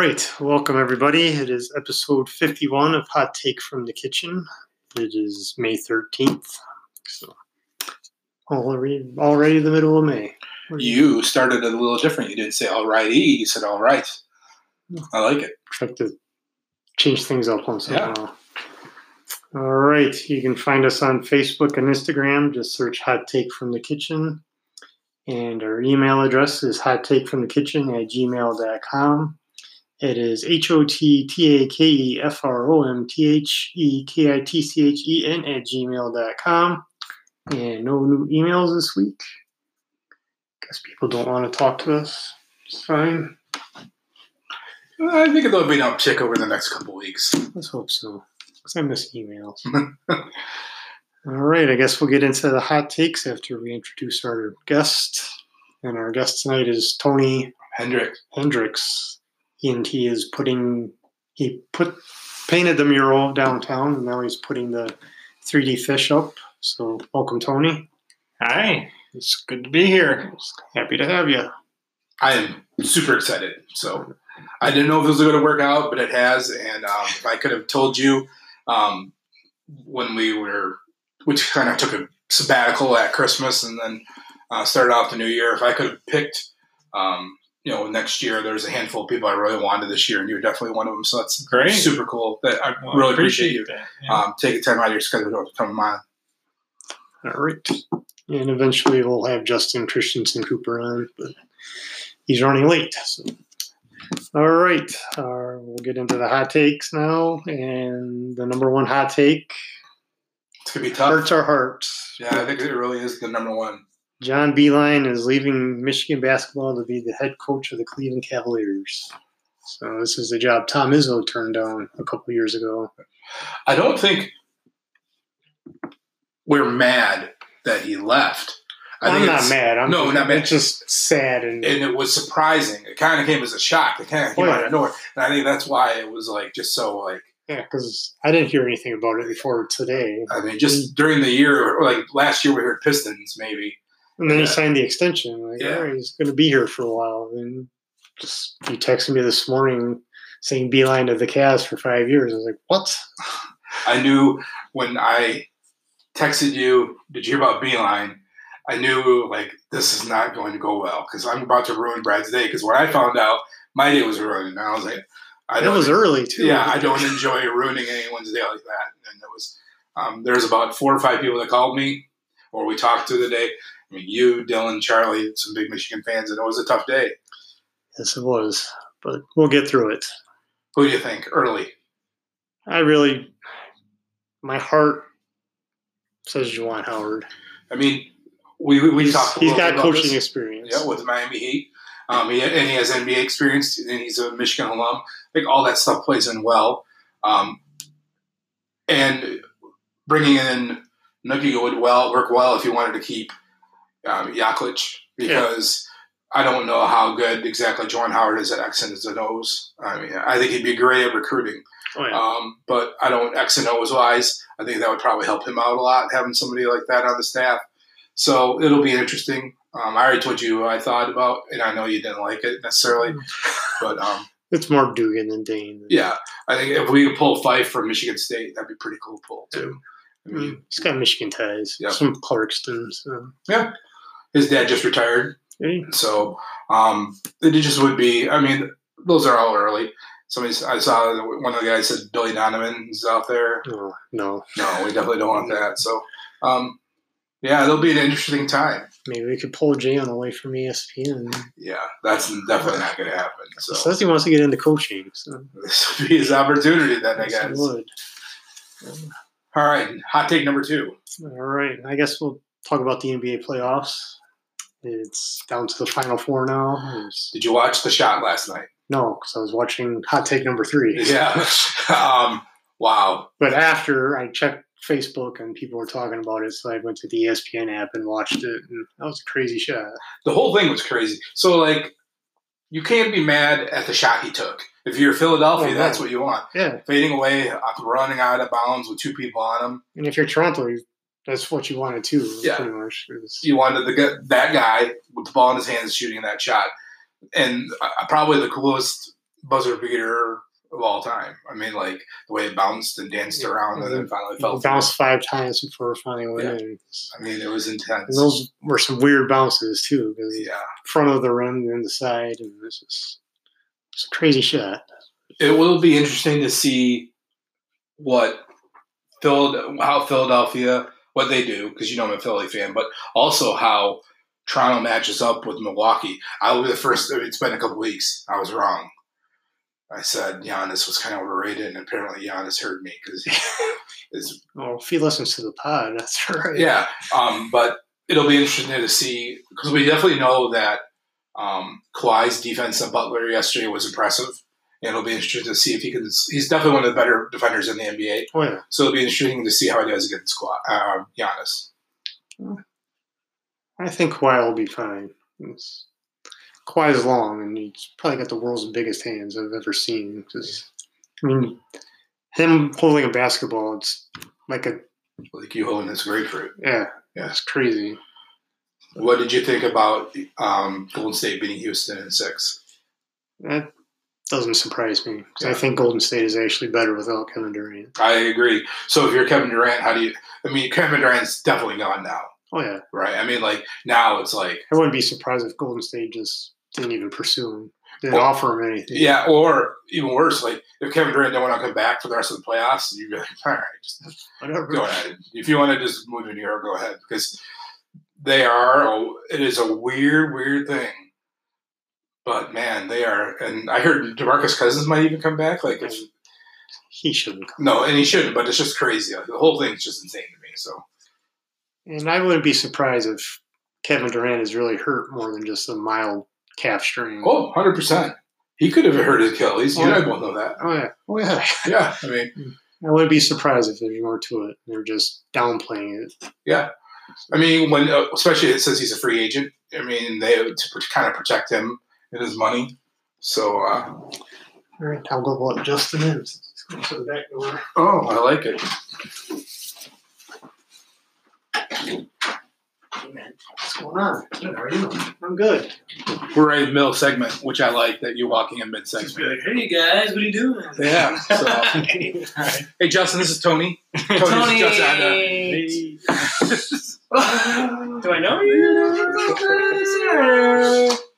right, welcome everybody. It is episode 51 of Hot Take from the Kitchen. It is May 13th, so already, already the middle of May. You started it a little different. You didn't say all righty, you said all right. Hmm. I like it. Try to change things up once in a while. All right, you can find us on Facebook and Instagram. Just search Hot Take from the Kitchen. And our email address is hot take from the kitchen at gmail.com. It is H O T T A K E F R O M T H E K I T C H E N at gmail.com. And no new emails this week. Guess people don't want to talk to us. It's fine. I think there'll be an uptick over the next couple weeks. Let's hope so. Because I miss emails. All right, I guess we'll get into the hot takes after we introduce our guest. And our guest tonight is Tony Hendrick. Hendricks. ENT is putting, he put painted the mural downtown, and now he's putting the 3D fish up. So, welcome, Tony. Hi, it's good to be here. Happy to have you. I am super excited. So I didn't know if it was going to work out, but it has. And um, if I could have told you um, when we were, which kind of took a sabbatical at Christmas and then uh, started off the new year, if I could have picked, um, you know, next year, there's a handful of people I really wanted this year, and you're definitely one of them. So that's Great. super cool. That I Well, really appreciate you that. Yeah. um, taking time out of your schedule to come on. All right. And eventually we'll have Justin Christensen Cooper on, but he's running late. So. All right. Uh, we'll get into the hot takes now. And the number one hot take It's gonna be tough. hurts our hearts. Yeah, I think it really is the number one. John Beilein is leaving Michigan basketball to be the head coach of the Cleveland Cavaliers. So this is the job Tom Izzo turned down a couple years ago. I don't think we're mad that he left. I I'm think not mad. I'm no, just, not mad. It's just sad and And it was surprising. It kind of came as a shock. It kind of came Oh, yeah. out of nowhere, and I think that's why it was like just so like. yeah, because I didn't hear anything about it before today. I mean, just mm. during the year, like last year, we heard Pistons maybe. And then Yeah. he signed the extension. Like, Yeah. right, he's going to be here for a while. And just you texted me this morning saying Beilein to the Cavs for five years. I was like, what? I knew when I texted you, did you hear about Beilein? I knew like this is not going to go well because I'm about to ruin Brad's day. Because when I found out, my day was ruined, and I was like, I It was early too. yeah, I don't enjoy ruining anyone's day like that. And there was, um, there's about four or five people that called me, or we talked through the day. I mean, you, Dylan, Charlie, some big Michigan fans, and it was a tough day. Yes, it was. But we'll get through it. Who do you think early? I really, my heart says Juwan Howard. I mean, we we, He's- talked. he's got coaching this. experience. Yeah, with the Miami Heat. Um, he, and he has NBA experience, and he's a Michigan alum. I think all that stuff plays in well. Um, and bringing in Nuki would well work well if you wanted to keep um, Yaklich because I don't know how good exactly Juwan Howard is at X and O's. I mean, I think he'd be great at recruiting, Oh, yeah. um, but I don't X and O's wise. I think that would probably help him out a lot having somebody like that on the staff. So it'll be interesting. Um, I already told you what I thought about, and I know you didn't like it necessarily, but um, it's more Dugan than Dane. yeah, I think if we could pull Fife from Michigan State, that'd be pretty cool pull too. I mean, Mm, He's got Michigan ties. Yeah. Some Clarkston. So. His dad just retired, Hey, so um, it just would be. I mean, those are all early. Somebody, I saw one of the guys said Billy Donovan is out there. Oh, no. No, we definitely don't want that. So, um, yeah, it'll be an interesting time. Maybe we could pull Jalen away from ESPN. Yeah, that's definitely not going to happen. So says he wants to get into coaching. So this would be his opportunity then, I yes, guess. would. All right, hot take number two. All right. I guess we'll talk about the NBA playoffs. It's down to the final four now. Did you watch the shot last night? no, because I was watching hot take number three. Yeah. um, wow. But after I checked Facebook and people were talking about it, so I went to the ESPN app and watched it. And that was a crazy shot. The whole thing was crazy. So, like, you can't be mad at the shot he took. If you're Philadelphia, Oh, that's what you want. Yeah. Fading away, running out of bounds with two people on him. And if you're Toronto, you- that's what you wanted too, Yeah. pretty much. Was- You wanted the, that guy with the ball in his hands shooting that shot. And uh, probably the coolest buzzer beater of all time. I mean, like the way it bounced and danced around and then finally fell. It bounced five times before finally went Yeah. in. I mean, it was intense. And those were some weird bounces too, because yeah, front of the rim and the side, and this is it's a crazy shot. it will be interesting to see what Phil, how Philadelphia, what they do because you know I'm a Philly fan, but also how Toronto matches up with Milwaukee. I will be the first. It's been a couple weeks. I was wrong. I said Giannis was kind of overrated, and apparently Giannis heard me because it's Well, if he listens to the pod, that's right. yeah. Um, but it'll be interesting to see because we definitely know that um, Kawhi's defense on Butler yesterday was impressive. And it'll be interesting to see if he can. He's definitely one of the better defenders in the NBA. Oh yeah. So it'll be interesting to see how he does against Kawhi, uh, Giannis. I think Kawhi will be fine. It's, Kawhi's long, and he's probably got the world's biggest hands I've ever seen. Just, I mean, him holding a basketball, it's like a Like you holding this grapefruit. yeah, Yeah. it's crazy. What did you think about um, Golden State beating Houston in six? That doesn't surprise me Yeah. I think Golden State is actually better without Kevin Durant. I agree. So if you're Kevin Durant, how do you? I mean, Kevin Durant's definitely gone now, Oh yeah, right? I mean, like now it's like I wouldn't be surprised if Golden State just didn't even pursue him. Didn't Well, offer him anything. Yeah, or even worse, like if Kevin Durant didn't want to come back for the rest of the playoffs, you'd be like, all right, just whatever. go ahead. If you want to just move to New York, go ahead because they are. It is a weird, weird thing. But man, they are. And I heard Demarcus Cousins might even come back. Like, if, He shouldn't come. no, and he shouldn't. But it's just crazy. Like, the whole thing is just insane to me. So And I wouldn't be surprised if Kevin Durant is really hurt more than just a mild calf strain. oh, 100 percent. He could have hurt his Achilles. You and I both know that. Oh yeah, oh yeah. Yeah, I mean, I wouldn't be surprised if there's more to it. They're just downplaying it. yeah. I mean, when uh, especially it says he's a free agent. I mean, they to kind of protect him and his money. So, uh, All right, I'll go what Justin is. To the back door. oh, I like it. Hey man, what's going on? Good, how are you? I'm good. We're right in the middle segment, which I like that you're walking in mid segment. like, hey guys, what are you doing? Yeah. So, hey, Justin, this is Tony. Tony's Tony. Just on, Do I know you?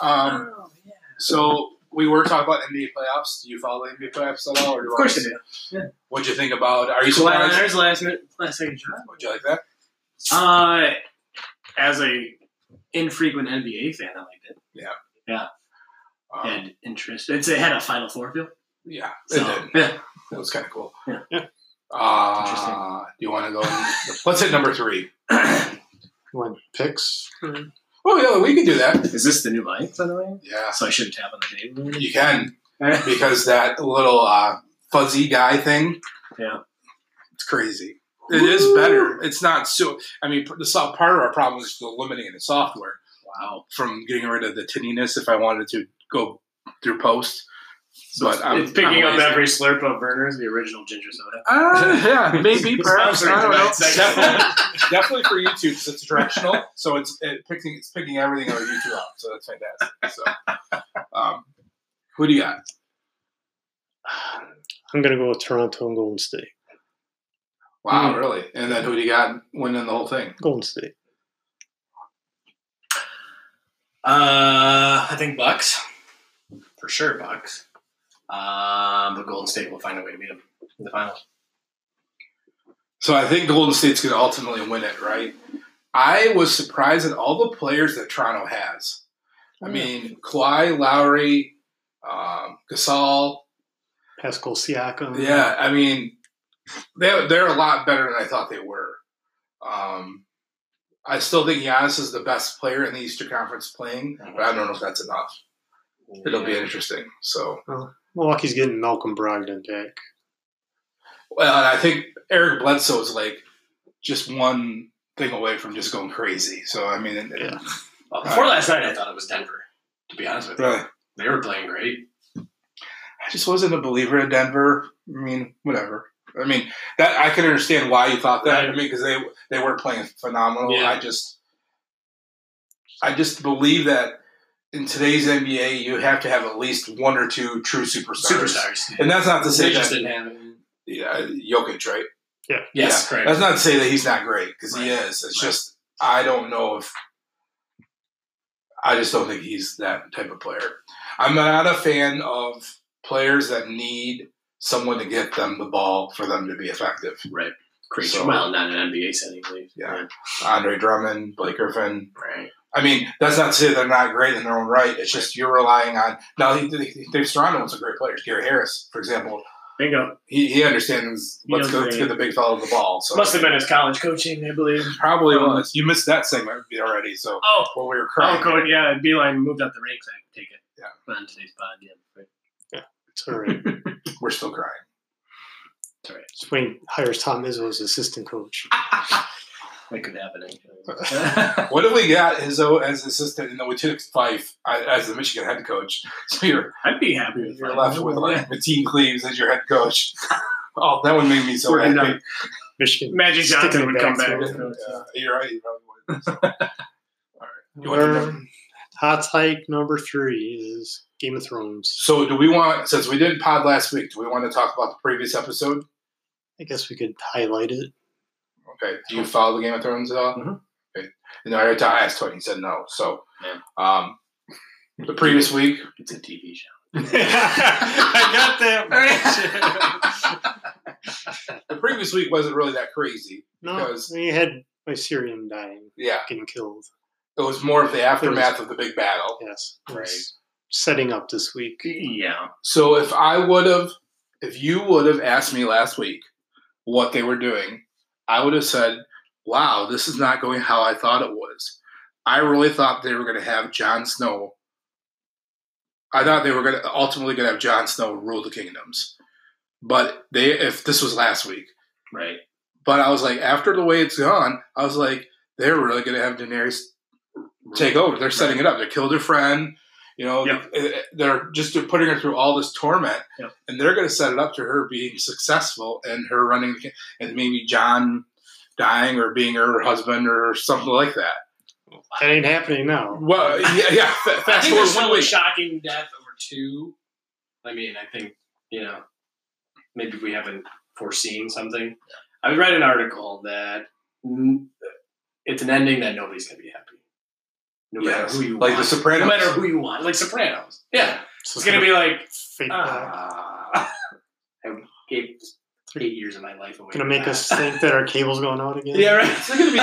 um, Oh, yeah. so we were talking about NBA playoffs. Do you follow the NBA playoffs at all? Or do Of course I I do. What'd you think about? Are you Kawhi surprised? Leonard's last minute, last second shot. Would you like that? Uh, as a infrequent NBA fan, I liked it. Yeah. Yeah. Um, Had interest. It's, it had a Final Four feel. yeah, So, it did. yeah. It was kind of cool. Yeah. Yeah. Uh, Interesting. do you want to go? let's hit number three. You want picks? Oh yeah, we could do that. Is this the new mic, by the way? Yeah, So I shouldn't tap on the table. you can because that little uh, fuzzy guy thing. Yeah. it's crazy. It is better. It's not so. I mean, the part of our problem is eliminating the software Wow. from getting rid of the tinniness. If I wanted to go through post, but I'm, it's picking I'm up every slurp of Vernors, the original ginger soda. Uh, yeah, maybe perhaps. I don't know. Sponsored Definitely, definitely for YouTube because it's directional, so it's it picking it's picking everything on YouTube up. So that's fantastic. So, um, who do you got? I'm gonna go with Toronto and Golden State. Wow, really? And then who do you got winning the whole thing? Golden State. Uh, I think Bucks for sure. Bucks. Um, but Golden State will find a way to beat them in the finals. So I think Golden State's going to ultimately win it, right? I was surprised at all the players that Toronto has. I mean, Kawhi, Lowry, um, Gasol. Pascal Siakam. Yeah, I mean, they they're a lot better than I thought they were. Um, I still think Giannis is the best player in the Eastern Conference playing, but I don't know if that's enough. It'll be interesting. So, Milwaukee's getting Malcolm Brogdon back. well, and I think Eric Bledsoe is like just one thing away from just going crazy. So, I mean, it- Yeah. Uh, well, before last night, I thought it was Denver. To be honest with you, Really? they were playing great. I just wasn't a believer in Denver. I mean, whatever. I mean, that I can understand why you thought that. I Right. mean, because they they were playing phenomenal. Yeah. I just, I just believe that in today's NBA, you have to have at least one or two true superstars. Superstars. And that's not to say They just that didn't have it. yeah, Jokic, right? Yes, Yeah. correct. That's not to say that he's not great because he is. It's Right. just I don't know if I just don't think he's that type of player. I'm not a fan of players that need someone to get them the ball for them to be effective. Right. Creature. So- well, not an NBA setting, please. Yeah. Andre Drummond, Blake Griffin. Right. I mean, that's not to say they're not great in their own right. It's just you're relying on. Now, he, they, they've surrounded him with some great players. Gary Harris, for example, Bingo. he, he understands He let's, knows go, let's get the big fellow the ball. So Must have been his college coaching, I believe. probably Um, was. You missed that segment already. So Oh, while we were oh, crying, coach, yeah, Beilein moved up the ranks. I can take it. Yeah. On today's pod, yeah. Right. It's all right. we're still crying. It's all right. Swain hires Tom Izzo as assistant coach. That could happen, actually. What if we got Izzo as assistant and then we took Fife uh, as the Michigan head coach? So you're I'd be happy with you're left with like Mateen Cleaves as your head coach. Oh, that would make me so Working happy. down. Michigan. Magic Sticking Johnson it would come to back. it. Yeah, you're right. You probably would. You want to know? Um, hot take number three is Game of Thrones. So, do we want, since we didn't pod last week, do we want to talk about the previous episode? I guess we could highlight it. Okay. Do you follow the Game of Thrones at all? Mhm. Okay. And I asked Tony. He said no. So, Yeah. um, the previous week, It's a TV show. I got that. the previous week wasn't really that crazy. No, Because- we had Missandei dying, Yeah. getting killed. It was more of the aftermath of the big battle. Yes, Right. setting up this week. Yeah. So if I would have, if you would have asked me last week what they were doing, I would have said, "Wow, this is not going how I thought it was." I really thought they were going to have Jon Snow. I thought they were going to ultimately going to have Jon Snow rule the kingdoms, but they if this was last week. Right. But I was like, after the way it's gone, I was like, they're really going to have Daenerys take over. They're setting it up. They killed her friend. You know, Yep. they- eh, eh, they're just putting her through all this torment, Yep. and they're going to set it up to her being successful and her running, and maybe Jon dying or being her husband or something like that. That ain't happening now. Well, yeah, yeah. fa- I think there's one still a shocking death or two. I mean, I think, you know, maybe we haven't foreseen something. I read an article that it's an ending that nobody's going to be happy. No matter Yes. who you Like The. Sopranos. No matter who you want. Like Sopranos. Yeah. So It's going to be like, fake back. ah. I gave eight years of my life away. Gonna make that. us think that our cable's going out again. Yeah, right. Is it going to be?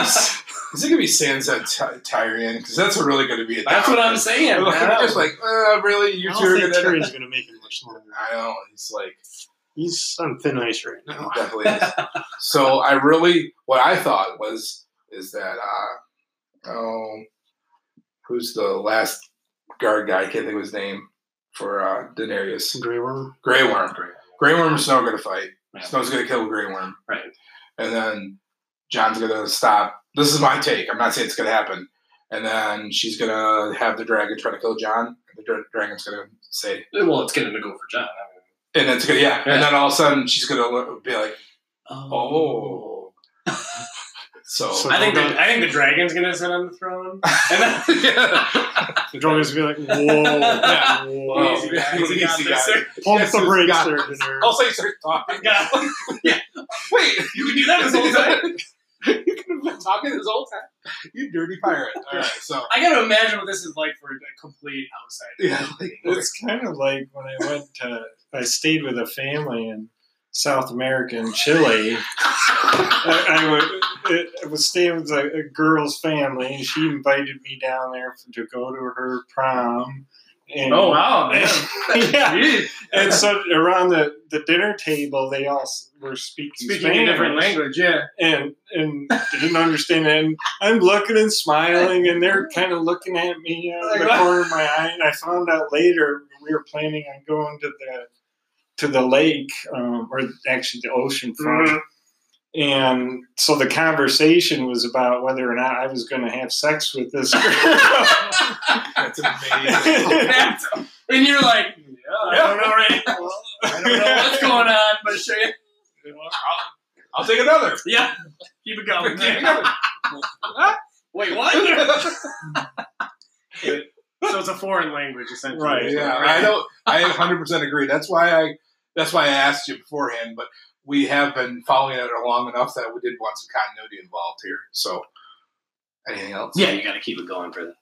Is it going to be Sansa Ty- Tyrion? Because that's really going to be. A That's what I'm saying. Like, man. just like, uh, really, I you don't two are think going to. Tyrion's gonna make it much longer. I know. He's like. He's on thin ice right It now. definitely is. so I really, what I thought was, is that, uh, oh, who's the last guard guy? I can't think of his name for uh, Daenerys. Grey Worm. Grey Worm. Grey Worm and Snow going to fight. Yeah. Snow's going to kill Grey Worm. Right. And then Jon's going to stop. This is my take. I'm not saying it's going to happen. And then she's going to have the dragon try to kill Jon. And the dra- dragon's going to say, Well, it's going to go for Jon. I mean, and it's going to, yeah. Yeah. And then all of a sudden she's going to be like, Oh. So. So- I think the, I think the dragon's gonna sit on the throne. And then, yeah. The dragon's gonna be like, whoa, Yeah. whoa. Easy, guys. Easy, You got easy, this, guys. sir. Pump Yes, the it's brakes got there, this. Daenerys. Also, oh, you start talking. Yeah. Wait, You can do that this whole time. you could have been talking this whole time. You dirty pirate. All right, so I gotta imagine what this is like for a complete outsider. yeah, like, It's kind of like when I went to, I stayed with a family in South America and Chile. I, I, would, I was staying with a, a girl's family, and she invited me down there to go to her prom. And, Oh wow, man. yeah. And so around the, the dinner table, they all were speaking, Speaking Spanish a different language, yeah. and and didn't understand it. And I'm looking and smiling, and they're kind of looking at me out of the corner of my eye. And I found out later we were planning on going to the to the lake, um, or actually the ocean front. Mhm. And so the conversation was about whether or not I was going to have sex with this girl. that's amazing. That's- and you're like, yeah, I don't know, right? I don't know what's going on, but sure. I'll take another. Yeah, keep it going. Take another. Wait, what? so it's a foreign language essentially. Right. Yeah, I don't. I 100 percent agree. That's why I. That's why I asked you beforehand. But we have been following it long enough that we did want some continuity involved here. So, anything else? Yeah, you got to keep it going for that.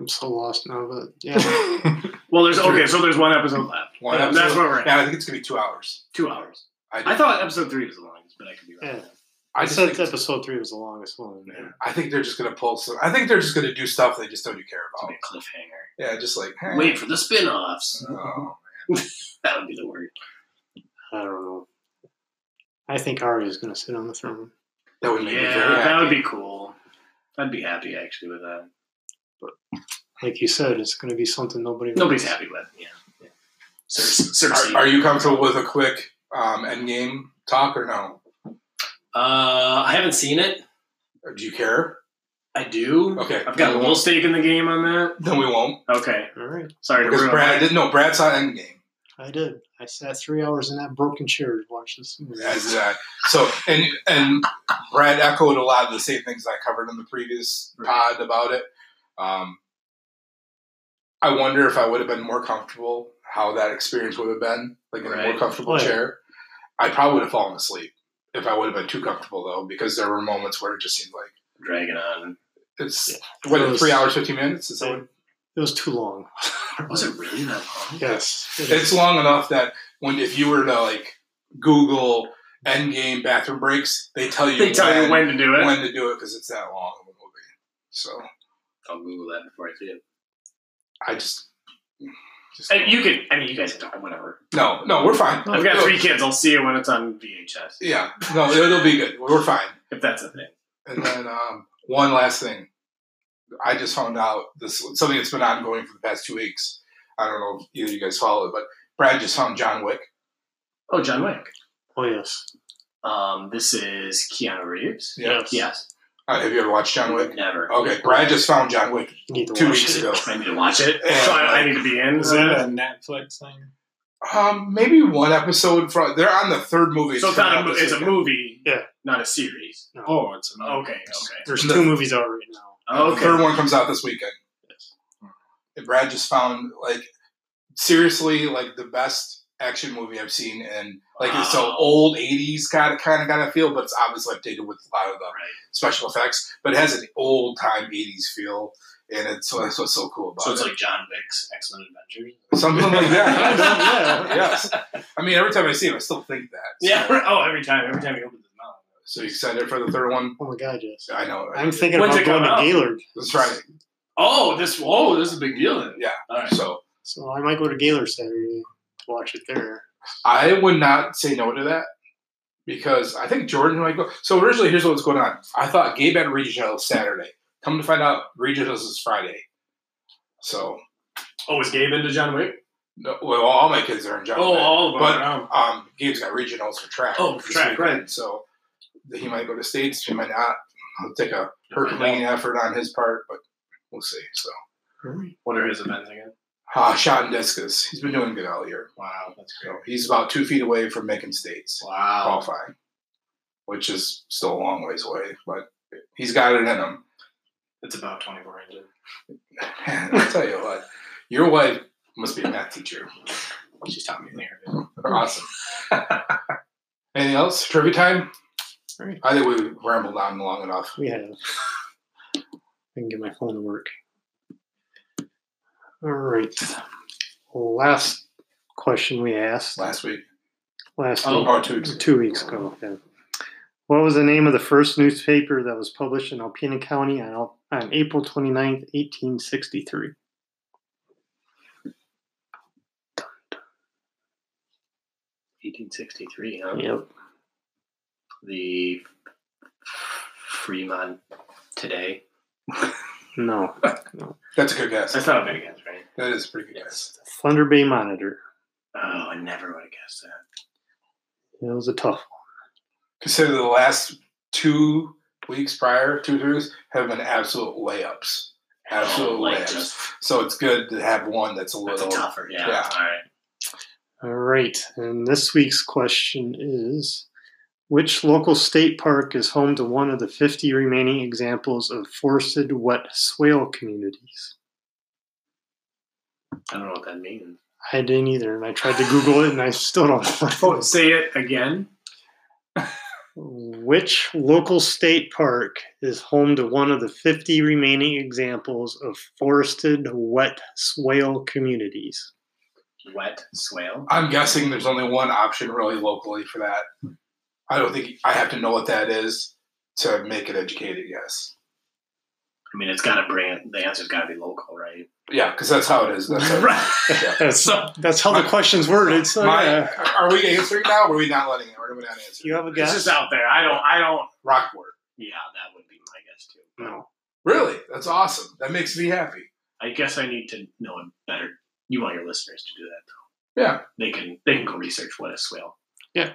I'm so lost now, but yeah. Well, there's okay. So there's one episode left. One Yeah, episode. That's where we're at. Yeah, I think it's gonna be two hours. Two hours. I, I thought episode three was the longest, but I could be wrong. Yeah. I I said think, episode three was the longest one. I think they're just gonna pull some. I think they're just gonna do stuff they just don't even care about. gonna be a cliffhanger. Yeah, just like hey. Wait for the spin-offs. Oh, That would be the word. I don't know. I think Arya's going to sit on the throne. that would make me Yeah, very that would be cool. I'd be happy actually with that. But like you said, it's going to be something nobody. Nobody's wants. happy with. Yeah. yeah. Cer- Cersei. Are, are you comfortable with a quick um, end game talk or no? Uh, I haven't seen it. Or do you care? I do. Okay, I've got a little stake in the game on that. Then we won't Okay. All right, Sorry to because ruin Brad my- didn't. No, Brad saw Endgame. I did. I sat three hours in that broken chair to watch this movie. As uh, so, and and Brad echoed a lot of the same things I covered in the previous pod about it. Um, I wonder if I would have been more comfortable, how that experience would have been, like in a more comfortable Oh, yeah. chair. I probably would have fallen asleep if I would have been too comfortable though, because there were moments where it just seemed like dragging on. it's Yeah. what It was- three hours, fifteen minutes. Is that what- It was too long. Was it really that long? Yes. it it's long enough that when if you were to like Google Endgame bathroom breaks, they tell you They tell you when to do it. when to do it because it's that long of a movie. So I'll Google that before I see it. I just, just And you can. I mean, you guys can talk whatever. no, no, we're fine. I've got three kids. I'll see it when it's on VHS. Yeah, no, it'll be good. We're fine. If that's a thing. And then um, one last thing, I just found out this something that's been ongoing for the past two weeks. I don't know if either of you guys follow it, but Brad just found John Wick. Oh, John Wick. Oh yes. Um, this is Keanu Reeves. Yes. Yes. Uh, have you ever watched John Wick? Never. Okay, Brad just found John Wick You need to two weeks it. ago. I need to watch it. Yeah. so I, I need to be in. Is that a Netflix thing? Um, maybe one episode from. They're on the third movie. so it's not a. It's a movie. Yeah. Not a series. No. Oh, it's a Okay. Okay. There's The- two movies out right now. Uh, the Okay. third one comes out this weekend. Yes. And Brad just found like seriously like the best action movie I've seen, and like it's so old '80s kind of kind of kind of feel, but it's obviously updated with a lot of the Right. special effects, but it has an old time '80s feel, and it's so that's what's so cool about it. So it's it. like John Wick's X Men Adventures. Something like that. Yeah. yes. I mean, every time I see it, I still think that. So, Yeah. Oh, every time. Every time he opens his mouth. So you excited for the third one? Oh my god, yes. I know. I'm thinking When's about going to come out? Gaylord, This Friday. Oh, this. Oh, this is a big deal. Then. Yeah. All right. So so I might go to Gaylord Saturday to watch it there. I would not say no to that because I think Jordan might go. So originally, here's what was going on. I thought Gabe had regionals Saturday. Come to find out, regionals is Friday. So, Oh, is Gabe into John Wick? no, well, all my kids are in John. Oh, Wick. all of them. But Um, um, Gabe's got regionals for track. Oh, for track, weekend. right. So he might go to states. He might not. I'll take a Herculean effort on his part, but we'll see. So, what are his events again? uh, shot and discus. He's been doing good all year. Wow, that's So he's about two feet away from making states. Wow. qualifying, which is still a long ways away, but he's got it in him. It's about 24 inches. I'll tell you what, your wife must be a math teacher. She's taught me there. Awesome. Anything else? Trivia time? Alright. I think we rambled on long enough. We have. I can get my phone to work. All right. Last question we asked Last week, last Oh. week, or two weeks ago. two weeks ago. Yeah. What was the name of the first newspaper that was published in Alpena County on, on April 29th, 1863? Eighteen sixty three. Huh? Yep. The Fremont today. No. That's a good guess. That's not a big guess, right? That is a pretty good guess. Thunder Bay Monitor. Oh, I never would have guessed that. It was a tough one. Consider the last two weeks prior, two three weeks, have been absolute layups. Absolute Oh, like layups. just So it's good to have one that's a that's a little. tougher. Yeah. yeah. All right. All right. And this week's question is Which local state park is home to one of the 50 remaining examples of forested wet swale communities? I don't know what that means. I didn't either, and I tried to Google it, and I still don't. Oh, say it again. Which local state park is home to one of the 50 remaining examples of forested wet swale communities? Wet swale. I'm guessing there's only one option really locally for that. I don't think I have to know what that is to make an educated guess. I mean, it's got to bring. The answer's got to be local, right? Yeah, because that's how it is. That's how, yeah. That's, So- that's how the question's worded. So My, yeah. Are we answering now, or are we not letting it? Or are we not answering? you have a It's guess? just out there. I don't. I don't. Rockport. Yeah, that would be my guess too. no. Really? That's awesome. That makes me happy. I guess I need to know it better. You want your listeners to do that, though. Yeah. They can. They can go research what a swale. Yeah. Yeah. Yeah.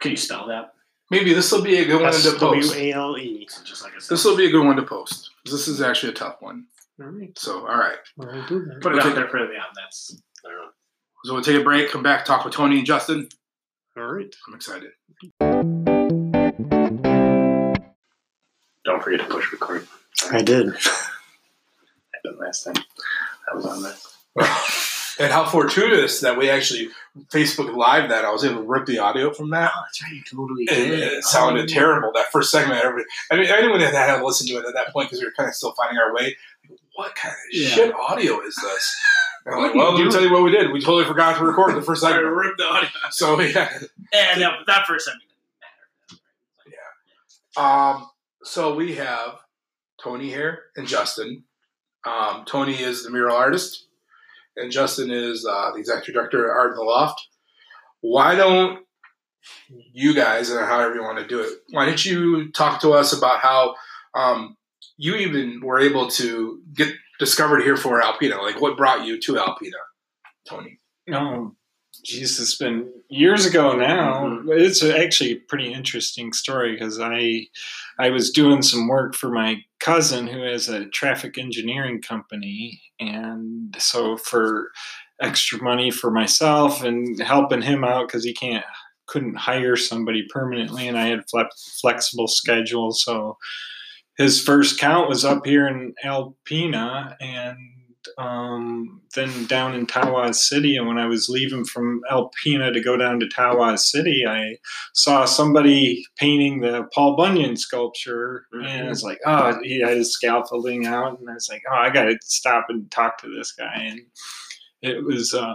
So- Can you spell that? Maybe this will be a good one to post. A L E. Is it just like a This will be a good one to post. This is actually a tough one. All right. So, all right. I'll do that. put it Okay. out there for them. That's. I don't know. So we'll take a break, come back, talk with Tony and Justin. All right. I'm excited. Don't forget to push record. I did. I did last time. I was on that. And how fortuitous that we actually Facebook Live that. I was able to rip the audio from that. Oh, that's right. You totally And it sounded terrible. That first segment, everybody, I mean, anyone that had listened to it at that point because we were kind of still finding our way. What kind of Yeah. shit audio is this? And I'm like, well, let me tell you what we did. We totally forgot to record the first segment. ripped the audio. So yeah, And that, that first segment didn't matter. Um, so we have Tony here and Justin. Um, Tony is the mural artist, and Justin is uh, the executive director at Art in the Loft. Why don't you guys, or however you want to do it, why don't you talk to us about how um, you even were able to get discovered here for Alpena? Like, what brought you to Alpena, Tony? Oh, geez, it's been years ago now. Mhm. It's actually a pretty interesting story because I, I was doing some work for my cousin who has a traffic engineering company, and so for extra money for myself and helping him out because he can't couldn't hire somebody permanently, and I had flex, flexible schedule, so his first count was up here in Alpena and um, then down in Tawas City. And when I was leaving from Alpena to go down to Tawas City, I saw somebody painting the Paul Bunyan sculpture. And I was like, oh, he had his scaffolding out. And I was like, oh, I got to stop and talk to this guy. And it was uh,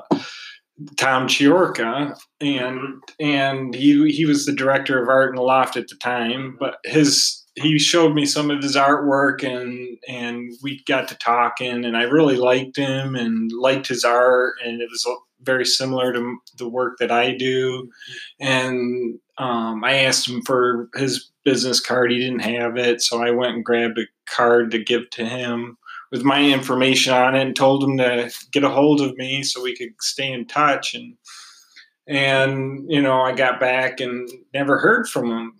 Tom Chiorca. And and he he was the director of art in the loft at the time, but his he showed me some of his artwork and and we got to talking and I really liked him and liked his art and it was very similar to the work that I do. And um, I asked him for his business card he didn't have it so I went and grabbed a card to give to him with my information on it and told him to get a hold of me so we could stay in touch and and you know I got back and never heard from him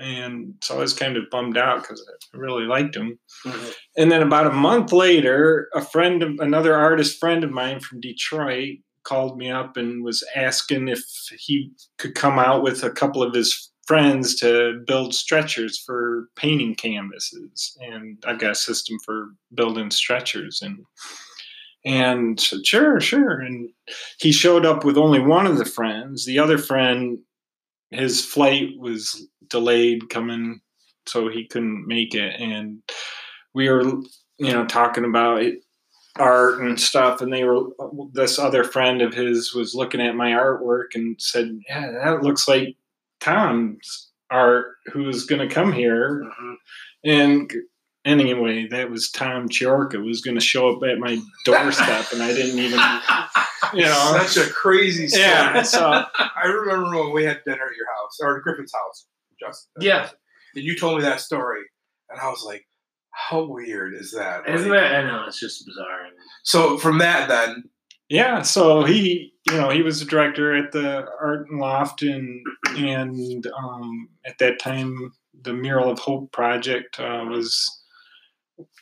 and so I was kind of bummed out because I really liked him. Mm-hmm. And then about a month later, a friend of another artist friend of mine from Detroit called me up and was asking if he could come out with a couple of his friends to build stretchers for painting canvases. And I've got a system for building stretchers and and said, sure, sure. And he showed up with only one of the friends. The other friend, his flight was delayed coming, so he couldn't make it. And we were, you know, talking about it, art and stuff. And they were, this other friend of his was looking at my artwork and said, yeah, that looks like Tom's art who's going to come here. Mhm. And anyway, that was Tom Chiorca was going to show up at my doorstep, and I didn't even, you know. Such a crazy story. Yeah, so I remember when we had dinner at your house or at Griffin's house, Justin. Yeah. And you told me that story, and I was like, "How weird is that?" Isn't Like, it? I know it's just bizarre. So from that, then yeah, so he, you know, he was a director at the Art and Loft, and and um, at that time, the Mural of Hope project uh, was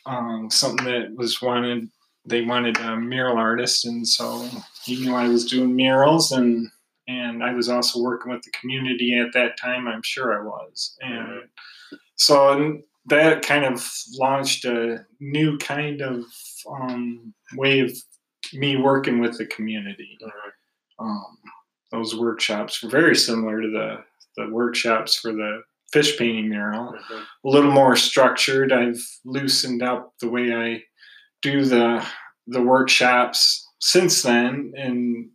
um, something that was wanted. They wanted a mural artist, and so he knew I was doing murals, and and I was also working with the community at that time. I'm sure I was, and so and that kind of launched a new kind of um, way of me working with the community. Um, those workshops were very similar to the the workshops for the fish painting mural. A little more structured. I've loosened up the way I do the the workshops since then, and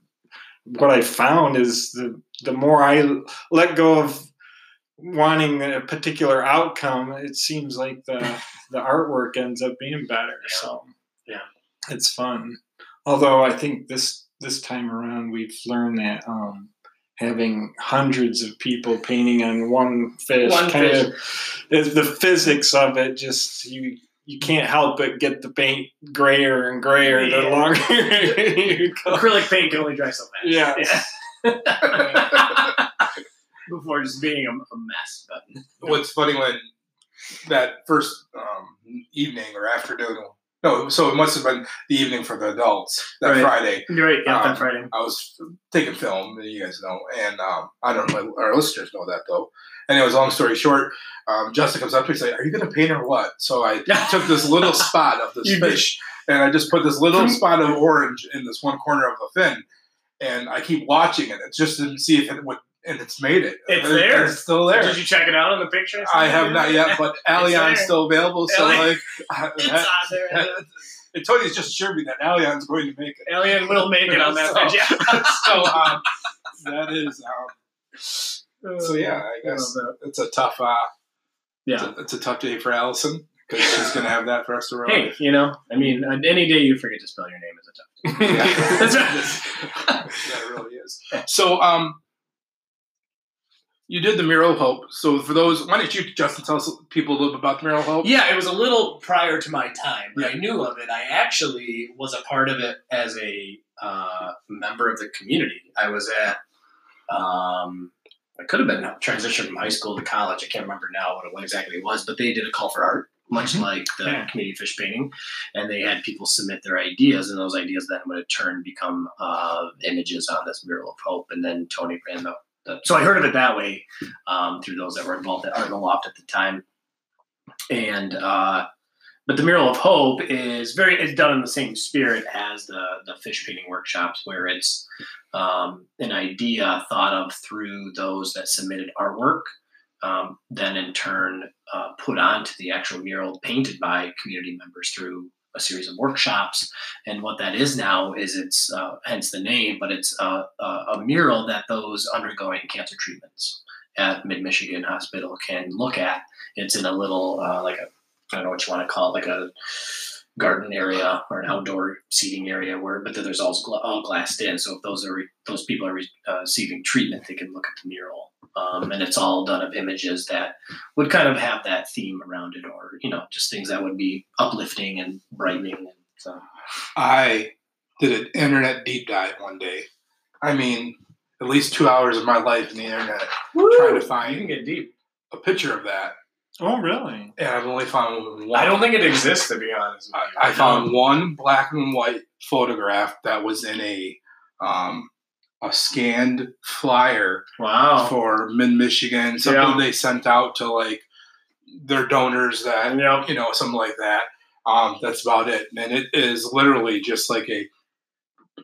what I found is the the more I let go of wanting a particular outcome, it seems like the the artwork ends up being better. So Yeah. it's fun. Although I think this this time around we've learned that um, having hundreds of people painting on one fish One kind fish. of is the physics of it. Just you you can't help but get the paint grayer and grayer the longer you go. Acrylic paint can only dry so fast. Yeah. Yeah. Before just being a, a mess. But What's funny when that first um, evening or afternoon, no, so it must have been the evening for the adults that Right. Friday. you're right. Yeah, Um, that Friday. I was taking film, you guys know, and um, I don't know, our listeners know that though. Was long story short, um, Justin comes up to me and says, Are you going to paint or what? So I took this little spot of this fish and I just put this little spot of orange in this one corner of the fin. And I keep watching it it's just to see if it would, and it's made it. It's And there. It's still there. Did you check it out in the picture? I have not yet, but Allian's there. still available. So, Allian- like, I- It's on there. and Tony's just assured me that Allian's going to make it. Alien will make it on that So- page. Yeah. so um, that is um, so yeah. I guess it's a tough uh, it's, Yeah. a, it's a tough day for Allison because she's gonna have that for us to of her Hey, you know, I mean, any day you forget to spell your name is a tough. Yeah. That's right. that really is. So um, you did the mural of hope. So for those, why don't you, Justin, tell us people a little bit about the mural of hope? Yeah, it was a little prior to my time, but I knew of it. I actually was a part of it as a uh, member of the community. I was at, um, I could have been a transition from high school to college. I can't remember now what it exactly it was, but they did a call for art, much Mhm. like the Yeah. community fish painting, and they had people submit their ideas, and those ideas then would in turn become uh, images on this mural of hope, and then Tony ran the. the so I heard of it that way um, through those that were involved at Art in the Loft at the time, and uh, but the mural of hope is very it's done in the same spirit as the the fish painting workshops where it's um, an idea thought of through those that submitted artwork um, then in turn uh, put onto the actual mural painted by community members through a series of workshops. And what that is now is it's uh, hence the name but it's a, a, a mural that those undergoing cancer treatments at mid michigan hospital can look at. It's in a little uh, like a I don't know what you want to call it, like a garden area or an outdoor seating area where, but then there's all, gla- all glassed in. So if those are re- those people are re- uh, receiving treatment, they can look at the mural, um, and it's all done of images that would kind of have that theme around it, or you know, just things that would be uplifting and brightening. And so, I did an internet deep dive one day. I mean, at least two hours of my life in the internet trying to find you can get deep. a picture of that, Oh, really? and I've only found one. I don't think it exists to be honest. With you. I, I found one black and white photograph that was in a um, a scanned flyer wow. for Mid Michigan, something Yeah. they sent out to like their donors that Yep. you know something like that. Um, that's about it, and it is literally just like a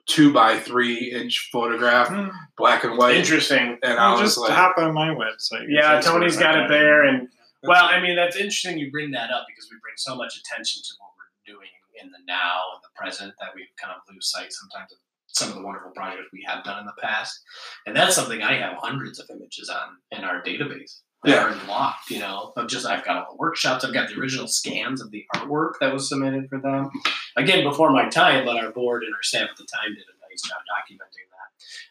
two by three inch photograph, Hmm. black and white. Interesting. And I Well, was just like, hop on my website. Yeah, Tony's got it there, and That's well, I mean that's interesting. You bring that up because we bring so much attention to what we're doing in the now and the present that we kind of lose sight sometimes of some of the wonderful projects we have done in the past, and that's something I have hundreds of images on in our database. That Yeah. are locked, you know, of just I've got all the workshops, I've got the original scans of the artwork that was submitted for them. Again, before my time, but our board and our staff at the time did a nice job documenting that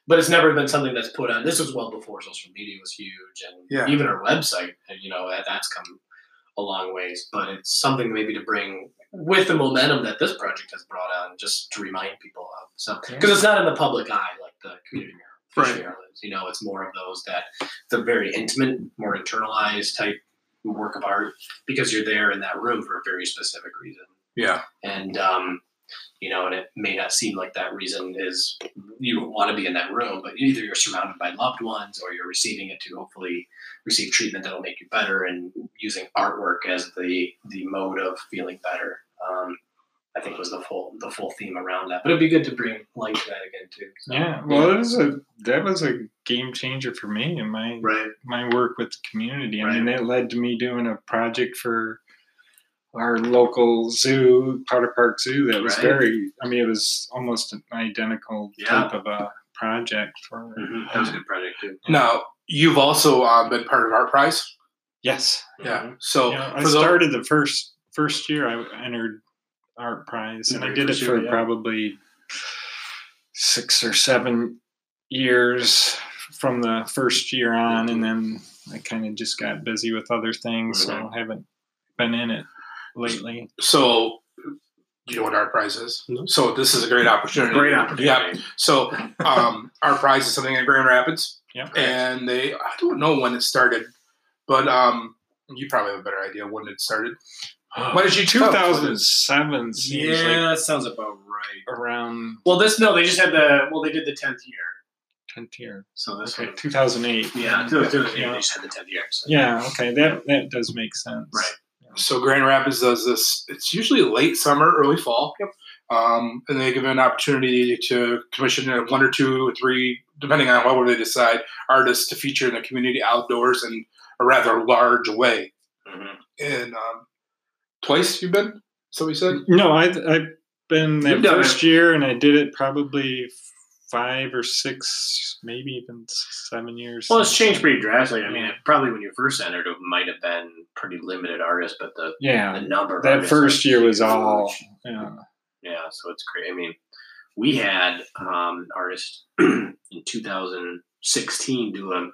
but it's never been something that's put on. This was well before social media was huge, and Yeah. even our website, you know, that's come a long ways. But it's something maybe to bring with the momentum that this project has brought on, just to remind people of. So because it's not in the public eye like the community mural, Right. mural is. You know, it's more of those that the very intimate, more internalized type work of art because you're there in that room for a very specific reason yeah, and um, you know, and it may not seem like that reason is you don't want to be in that room, but either you're surrounded by loved ones or you're receiving it to hopefully receive treatment that'll make you better and using artwork as the the mode of feeling better. Um, I think was the full the full theme around that. But it'd be good to bring light to that again too. So, Yeah, well, it was a that was a game changer for me and my Right. my work with the community. I mean, it led to me doing a project for our local zoo, Potter Park Zoo. That was Right. very. I mean, it was almost an identical Yeah. type of a project for. Mhm. That was a good project too. Now you've also um, been part of Art Prize. Yes, Yeah. So Yeah, I for started the first first year. I entered art prize, and I did it for year, yeah. probably six or seven years from the first year on, and then I kind of just got busy with other things, so Mhm. I haven't been in it lately. So, you know what Art Prize is? No. So this is a great opportunity. Great opportunity. Yeah. So, um, Art Prize is something in Grand Rapids, Yeah. and they I don't know when it started, but um, you probably have a better idea when it started. Why did you Two tell us? thousand seven seems like that sounds about right. around Well, this no, they just had the well, they did the tenth year, tenth year. so this Okay, two thousand eight. yeah, two- two- yeah, Yeah. they just had the tenth year. So. Yeah. Okay. That that does make sense. Right. So Grand Rapids does this. It's usually late summer, early fall. Yep. Um, and they give an opportunity to commission a one or two or three, depending on what they decide, artists to feature in the community outdoors in a rather large way. Mhm. And um, twice you've been. So we said. No, I I've been that You've done first year, and I did it probably five or six, maybe even seven years. Well, it's changed pretty drastically. I mean, it, probably when you first entered, it might have been pretty limited artists, but the, the Yeah, number of that first year was all. Yeah. Yeah, so it's great. I mean, we had um, artists in 2016 do a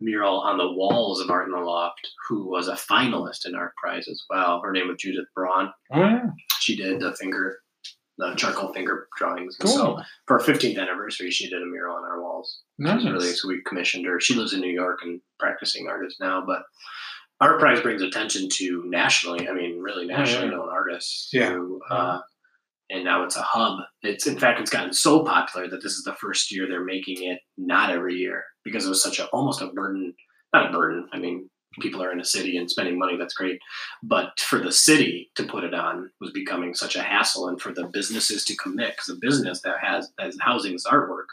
mural on the walls of Art in the Loft, who was a finalist in Art Prize as well. Her name was Judith Braun. Oh, yeah. She did the finger, the charcoal finger drawings. Cool. So for our 15th anniversary, she did a mural on our walls. Nice. really so we commissioned her. She lives in New York and practicing artist now, but Art Prize brings attention to nationally. I mean, really nationally yeah. known artists. Yeah. Who, uh, and now it's a hub. It's in fact it's gotten so popular that this is the first year they're making it not every year because it was such a almost a burden. Not a burden. I mean, people are in a city and spending money. That's great, but for the city to put it on was becoming such a hassle, and for the businesses to commit because a business that has that is housing this artwork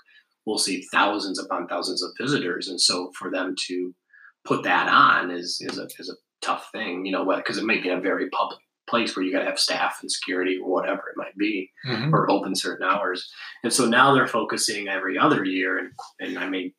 will see thousands upon thousands of visitors, and so for them to put that on is is a is a tough thing, you know, because it may be in a very public place where you got to have staff and security or whatever it might be, Mhm. or open certain hours. And so now they're focusing every other year, and and I may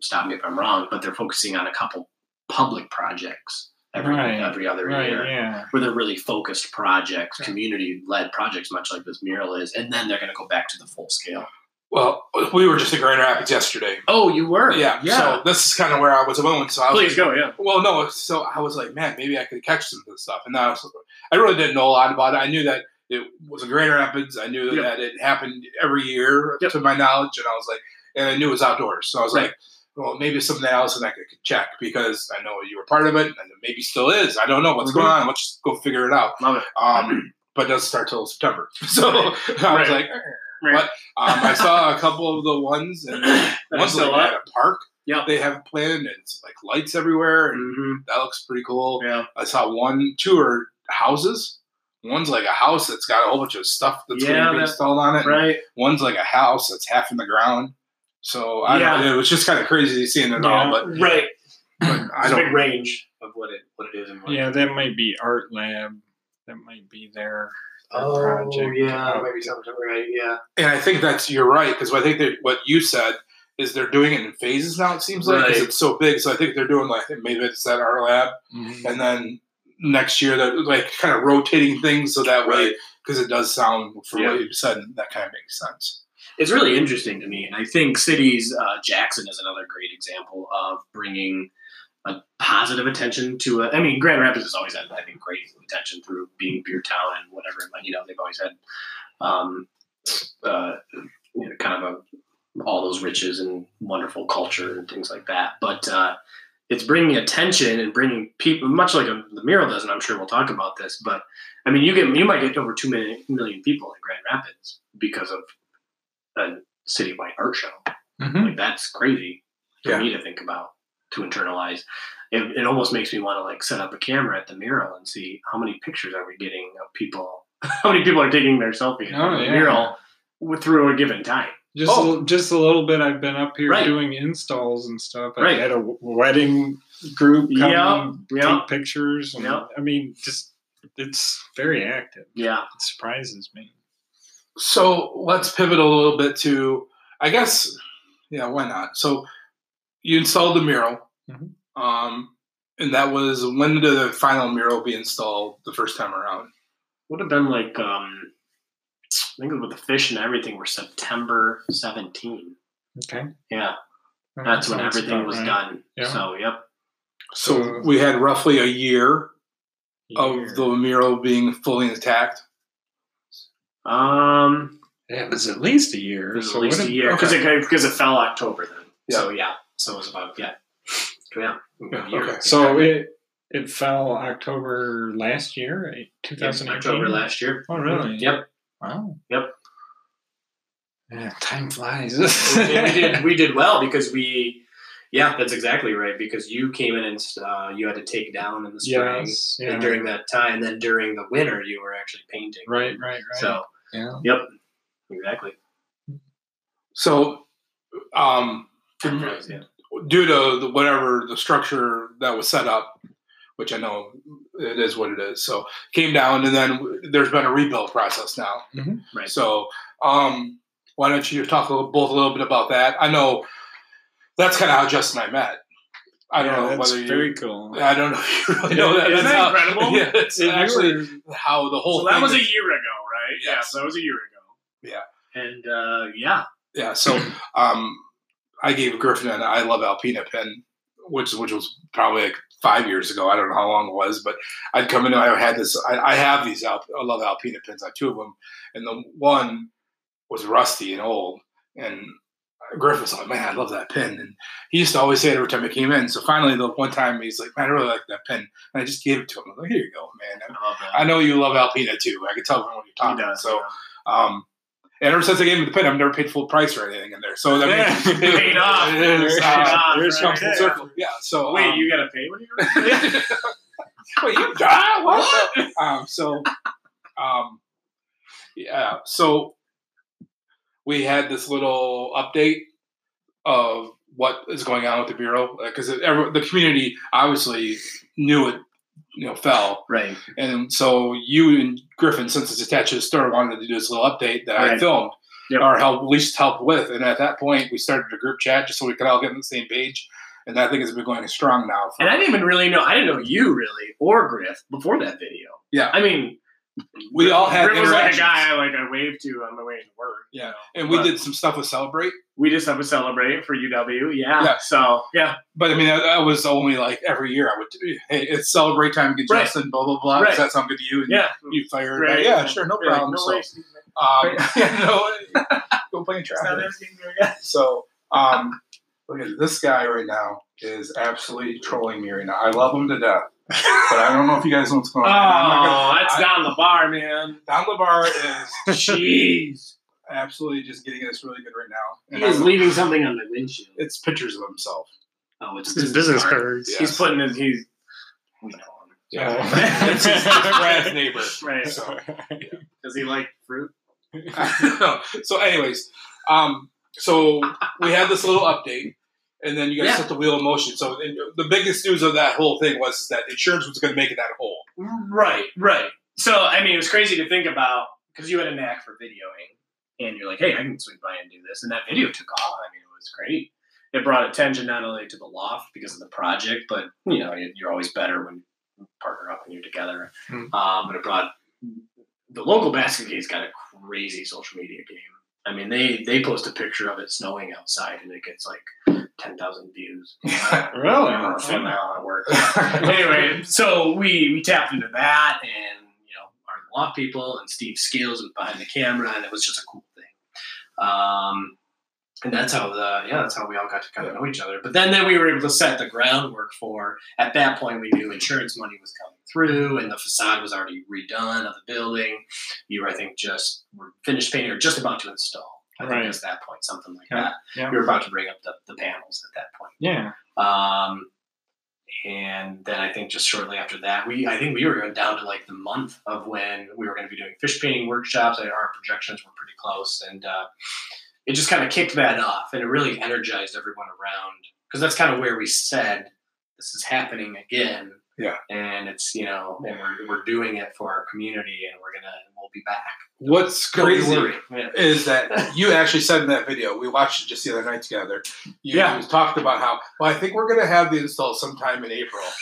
stop me if I'm wrong, but they're focusing on a couple public projects every Right, every other Right. year Yeah. where they're really focused projects, community led projects, much like this mural is, and then they're going to go back to the full scale. Well, we were just in Grand Rapids yesterday. Oh, you were, Yeah. So this is kind of where I was going. So I was Please go, yeah. Well, no. So I was like, man, maybe I could catch some of this stuff. And I was, I really didn't know a lot about it. I knew that it was in Grand Rapids. I knew Yep. that it happened every year, Yep. to my knowledge. And I was like, and I knew it was outdoors. So I was Right. like, well, maybe it's something else that I could check because I know you were part of it, and maybe still is. I don't know what's Mhm. going on. Let's just go figure it out. Love it. Um, but it doesn't start till September. So I was Right. like. Right. but um, I saw a couple of the ones, and one's like at a park. Yeah, They have planned, and it's like lights everywhere, and Mm-hmm. that looks pretty cool. Yeah. I saw one, two are houses. One's like a house that's got a whole bunch of stuff that's Yeah, going to be that- installed on it. Right. One's like a house that's half in the ground. So I Yeah. don't, know, it was just kind of crazy seeing it all, but, Right. but I There's a big range of what it what it is and what Yeah, that might be art lab. That might be their, their Oh project. yeah, maybe something right. Yeah. And I think that's you're right because I think that what you said is they're doing it in phases now. It seems like 'cause Right. it's so big. So I think they're doing like maybe it's at our lab, Mhm. and then next year they're like kind of rotating things so that way Right. because it does sound for Yeah. what you said that kind of makes sense. It's really interesting to me, and I think cities. Uh, Jackson is another great example of bringing a positive attention to. A, I mean, Grand Rapids has always had, I think, great attention through being beer town and whatever. But you know, they've always had, um, uh, you know, kind of a, all those riches and wonderful culture and things like that. But uh, it's bringing attention and bringing people, much like a, the mural does, and I'm sure we'll talk about this. But I mean, you get you might get over two million, million people in Grand Rapids because of a citywide art show. Mhm. Like that's crazy for Yeah. me to think about to internalize. It, it almost makes me want to like set up a camera at the mural and see how many pictures are we getting of people. How many people are taking their selfie in Oh, the yeah. mural through a given time? Just Oh. a, just a little bit. I've been up here Right. doing installs and stuff. I Right. had a wedding group come yeah. take pictures. And, Yeah. I mean, just it's very active. Yeah. It surprises me. So let's pivot a little bit to, I guess, yeah, why not? So you installed the mural, Mhm. um, and that was when did the final mural be installed the first time around? Would have been like um I think with the fish and everything were September 17. Okay, Yeah. That That's when everything was right. done. Yeah. So yep. So So- we had roughly a year Year. of the mural being fully intact. Um Yeah, it was at least a year. it was so at least a year because okay. it because it fell October then. So yeah. So it was about yeah. Yeah. a okay. So it it fell October last year, two Yeah, thousand October last year. Oh, really? Yep. Wow. Yep. Yeah, time flies. we did we did well because we yeah that's exactly right because you came in and uh, you had to take down in the spring yes. Yeah. and during that time and then during the winter you were actually painting right, right, right. so yeah. yep exactly So, um, yeah. due to the, whatever the structure that was set up, which I know it is what it is, so came down, and then there's been a rebuild process now. right So, um, why don't you talk a little, both a little bit about that? I know that's kind of how Justin and I met. I don't Yeah, know that's whether you. very cool. I don't know if you really know that. Isn't That's that how- incredible? Yeah, it's actually were- how the whole. so that thing was a year ago right yeah so that was a year ago Yeah. and uh, yeah Yeah, so um, I gave Griffin an I Love Alpena pin, which which was probably like five years ago. I don't know how long it was, but I'd come in. I had this. I, I have these Alp, I Love Alpena pins. I have two of them, and the one was rusty and old. And Griffin was like, "Man, I love that pin." And he used to always say it every time he came in. So finally, the one time he's like, "Man, I really like that pin," and I just gave it to him. I was like, "Here you go, man." I I know you love Alpena too. I can tell from what you're talking. does, So. yeah. Um, and ever since I gave him the pin, I've never paid full price or anything in there. So I mean, Yeah. it Paid off. is, Paid uh, off, right come full there. circle. Yeah. So wait um, you gotta pay when you're. wait, you die? What? um, so, um, yeah. So we had this little update of what is going on with the bureau uh, because the community obviously knew it, you know, fell. right And so you and Griffin, since it's attached to the store, wanted to do this little update that I filmed Yep. or help at least help with. And at that point, we started a group chat just so we could all get on the same page. And I think it's been going strong now. And I didn't even really know I didn't know you really or Griff before that video Yeah. I mean we all had Griff was like a guy I like I waved to on my way to work you Yeah. know. and we But- did some stuff with Celebrate. we just have to celebrate for UW. Yeah. Yeah. So yeah. But I mean, that, that was only like every year I would, Do, hey, it's Celebrate time, get Right. Justin, blah, blah, blah. Right. Does that sound good to you? And Yeah. you fired. Right. Yeah, sure, no You're like, problem. no so, um, no, go play in traffic. asking me again. So, um, look at this guy right now is absolutely trolling me right now. I love him to death, but I don't know if you guys know what's going Oh, on. I'm gonna- that's I- down the bar, man. Don LeBar is Jeez. absolutely just getting us really good right now. He is I- leaving something on the windshield. it's pictures of himself. Oh, it's His business cards. Yeah. He's putting his he's we know him. Yeah, it's his, his Brad's neighbor. Right. So, Does he like fruit? no. so, anyways, um, so we had this little update, and then you guys Yeah. set the wheel in motion. So, the biggest news of that whole thing was that insurance was going to make it that whole. Right, right. So I mean, it was crazy to think about because you had a knack for videoing, and you're like, "Hey, I can swing by and do this," and that video took off. I mean, it was great. It brought attention not only to the loft because of the project, but you know, you- you're always better when you partner up and you're together. Hmm. Um, but it brought the local basket game's got a crazy social media game. I mean, they they post a picture of it snowing outside, and it gets like ten thousand views. Really? Or a female at work anyway, so we we tapped into that, and you know, our law people and Steve Scales was behind the camera, and it was just a cool thing. Um, and that's how the yeah, that's how we all got to kind of know each other. But then then we were able to set the groundwork for. At that point, we knew insurance money was coming through, and the facade was already redone of the building. You were, I think, just were finished painting or just about to install. I think Right. at that point, something like Yeah, that. yeah. We were about to bring up the, the panels at that point. Yeah. Um, and then I think just shortly after that, we I think we were going down to like the month of when we were going to be doing fish painting workshops. and Our projections were pretty close, and uh, it just kind of kicked that off, and it really energized everyone around because that's kind of where we said this is happening again. Yeah. and it's you know, and we're we're doing it for our community, and we're gonna we'll be back. What's crazy. Yeah. is that you actually said in that video, we watched it just the other night together. You Yeah. talked about how, well, I think we're going to have the install sometime in April.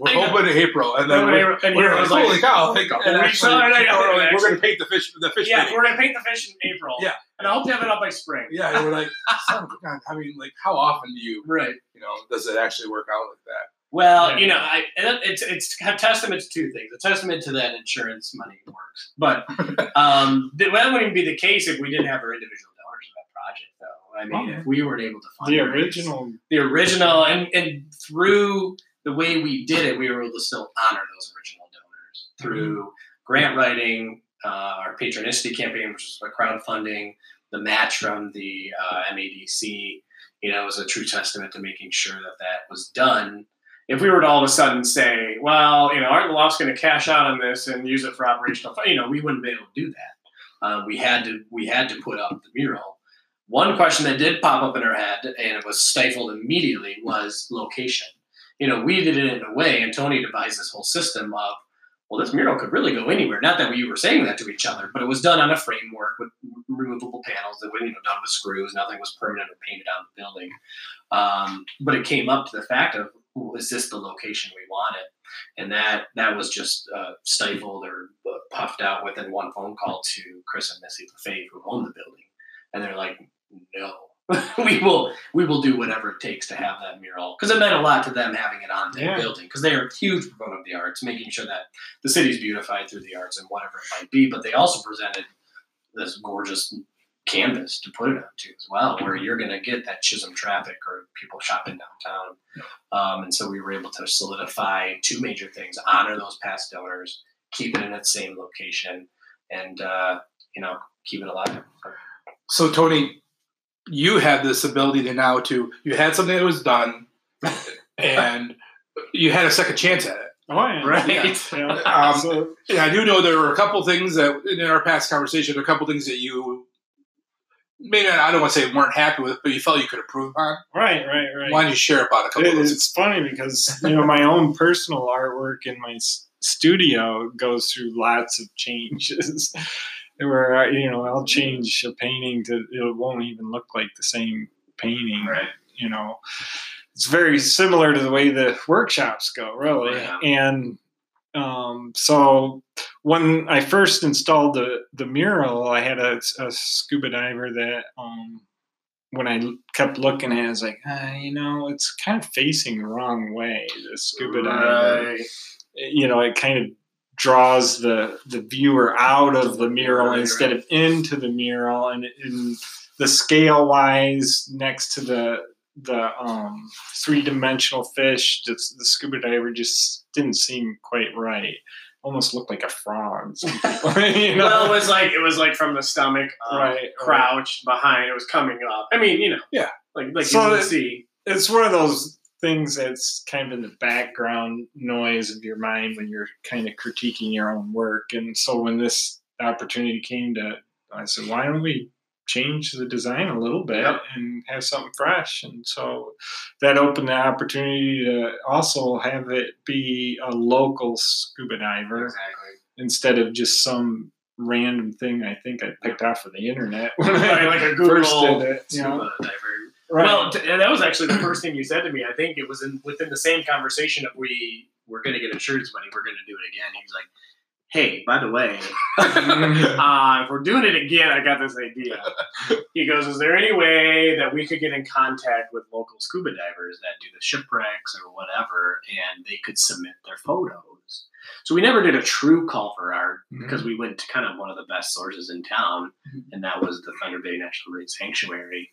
We're hoping in April. And then And we're, and we're here like, holy cow. Like, couple and weeks actually, on, I know, we're, we're going to paint the fish, the fish yeah, painting. we're gonna paint the fish in April. Yeah. and I hope to have it up by spring. Yeah, and we're like, son of a. I mean, like, how often do you, Right. you know, does it actually work out like that? Well, Yeah. you know, I, it's it's a testament to two things. A testament to that insurance money works, but um, that wouldn't be the case if we didn't have our individual donors in that project, though. I mean, Oh. if we weren't able to fund The original. the original, and and through the way we did it, we were able to still honor those original donors through grant writing, uh, our patronicity campaign, which was crowdfunding, the match from the uh, MEDC. You know, was a true testament to making sure that that was done. If we were to all of a sudden say, well, you know, aren't the Lofts going to cash out on this and use it for operational, you know, we wouldn't be able to do that. Um, we had to we had to put up the mural. One question that did pop up in our head and it was stifled immediately was location. You know, we did it in a way, and Tony devised this whole system of, well, this mural could really go anywhere. Not that we were saying that to each other, but it was done on a framework with removable panels that were, you know, done with screws. Nothing was permanent or painted on the building. Um, but it came up to the fact of, is this the location we wanted? And that that was just uh, stifled or uh, puffed out within one phone call to Chris and Missy LaFave, who own the building, and they're like, no. we will we will do whatever it takes to have that mural because it meant a lot to them having it on their Yeah. building because they are a huge proponent of the arts, making sure that the city's beautified through the arts and whatever it might be. But they also presented this gorgeous canvas to put it onto as well, where you're going to get that Chisholm traffic or people shopping downtown. Um, and so we were able to solidify two major things: honor those past donors, keep it in that same location, and uh, you know keep it alive. So, Tony, you had this ability to now to, you had something that was done and you had a second chance at it. Oh, yeah. Right. Yeah. Um, so, Yeah, I do know there were a couple things that in our past conversation, a couple things that you maybe I don't want to say weren't happy with, but you felt you could improve on. right, right, right. Why don't you share about a couple It- of those? it's funny because you know my own personal artwork in my studio goes through lots of changes. Where I- you know I'll change a painting to it won't even look like the same painting. Right. You know, it's very similar to the way the workshops go, really. Yeah. And um, so when I first installed the the mural, I had a, a scuba diver that um, when I kept looking at it, I was like, ah, you know, it's kind of facing the wrong way. The scuba diver, you know, it kind of draws the the viewer out of the mural Right, instead of into the mural, and, and the scale wise next to the the um, three dimensional fish, the, the scuba diver just didn't seem quite right. Almost looked like a frog. you know? Well, it was like it was like from the stomach, um, Right, right. crouched behind. It was coming up. I mean, you know, Yeah. like like So you would it- see. it's one of those things that's kind of in the background noise of your mind when you're kind of critiquing your own work. And so when this opportunity came to, I said, why don't we change the design a little bit Yep. and have something fresh? And so that opened the opportunity to also have it be a local scuba diver Exactly. instead of just some random thing I think I picked off of the internet when Like, I like a first Google did it. You know? diver. Right. Well, t- and that was actually the first thing you said to me. I think it was in within the same conversation of we were going to get insurance money. We're going to do it again. He was like, "Hey, by the way, uh, if we're doing it again, I got this idea." He goes, "Is there any way that we could get in contact with local scuba divers that do the shipwrecks or whatever, and they could submit their photos?" So we never did a true call for art because we went to kind of one of the best sources in town, and that was the Thunder Bay National Marine Sanctuary.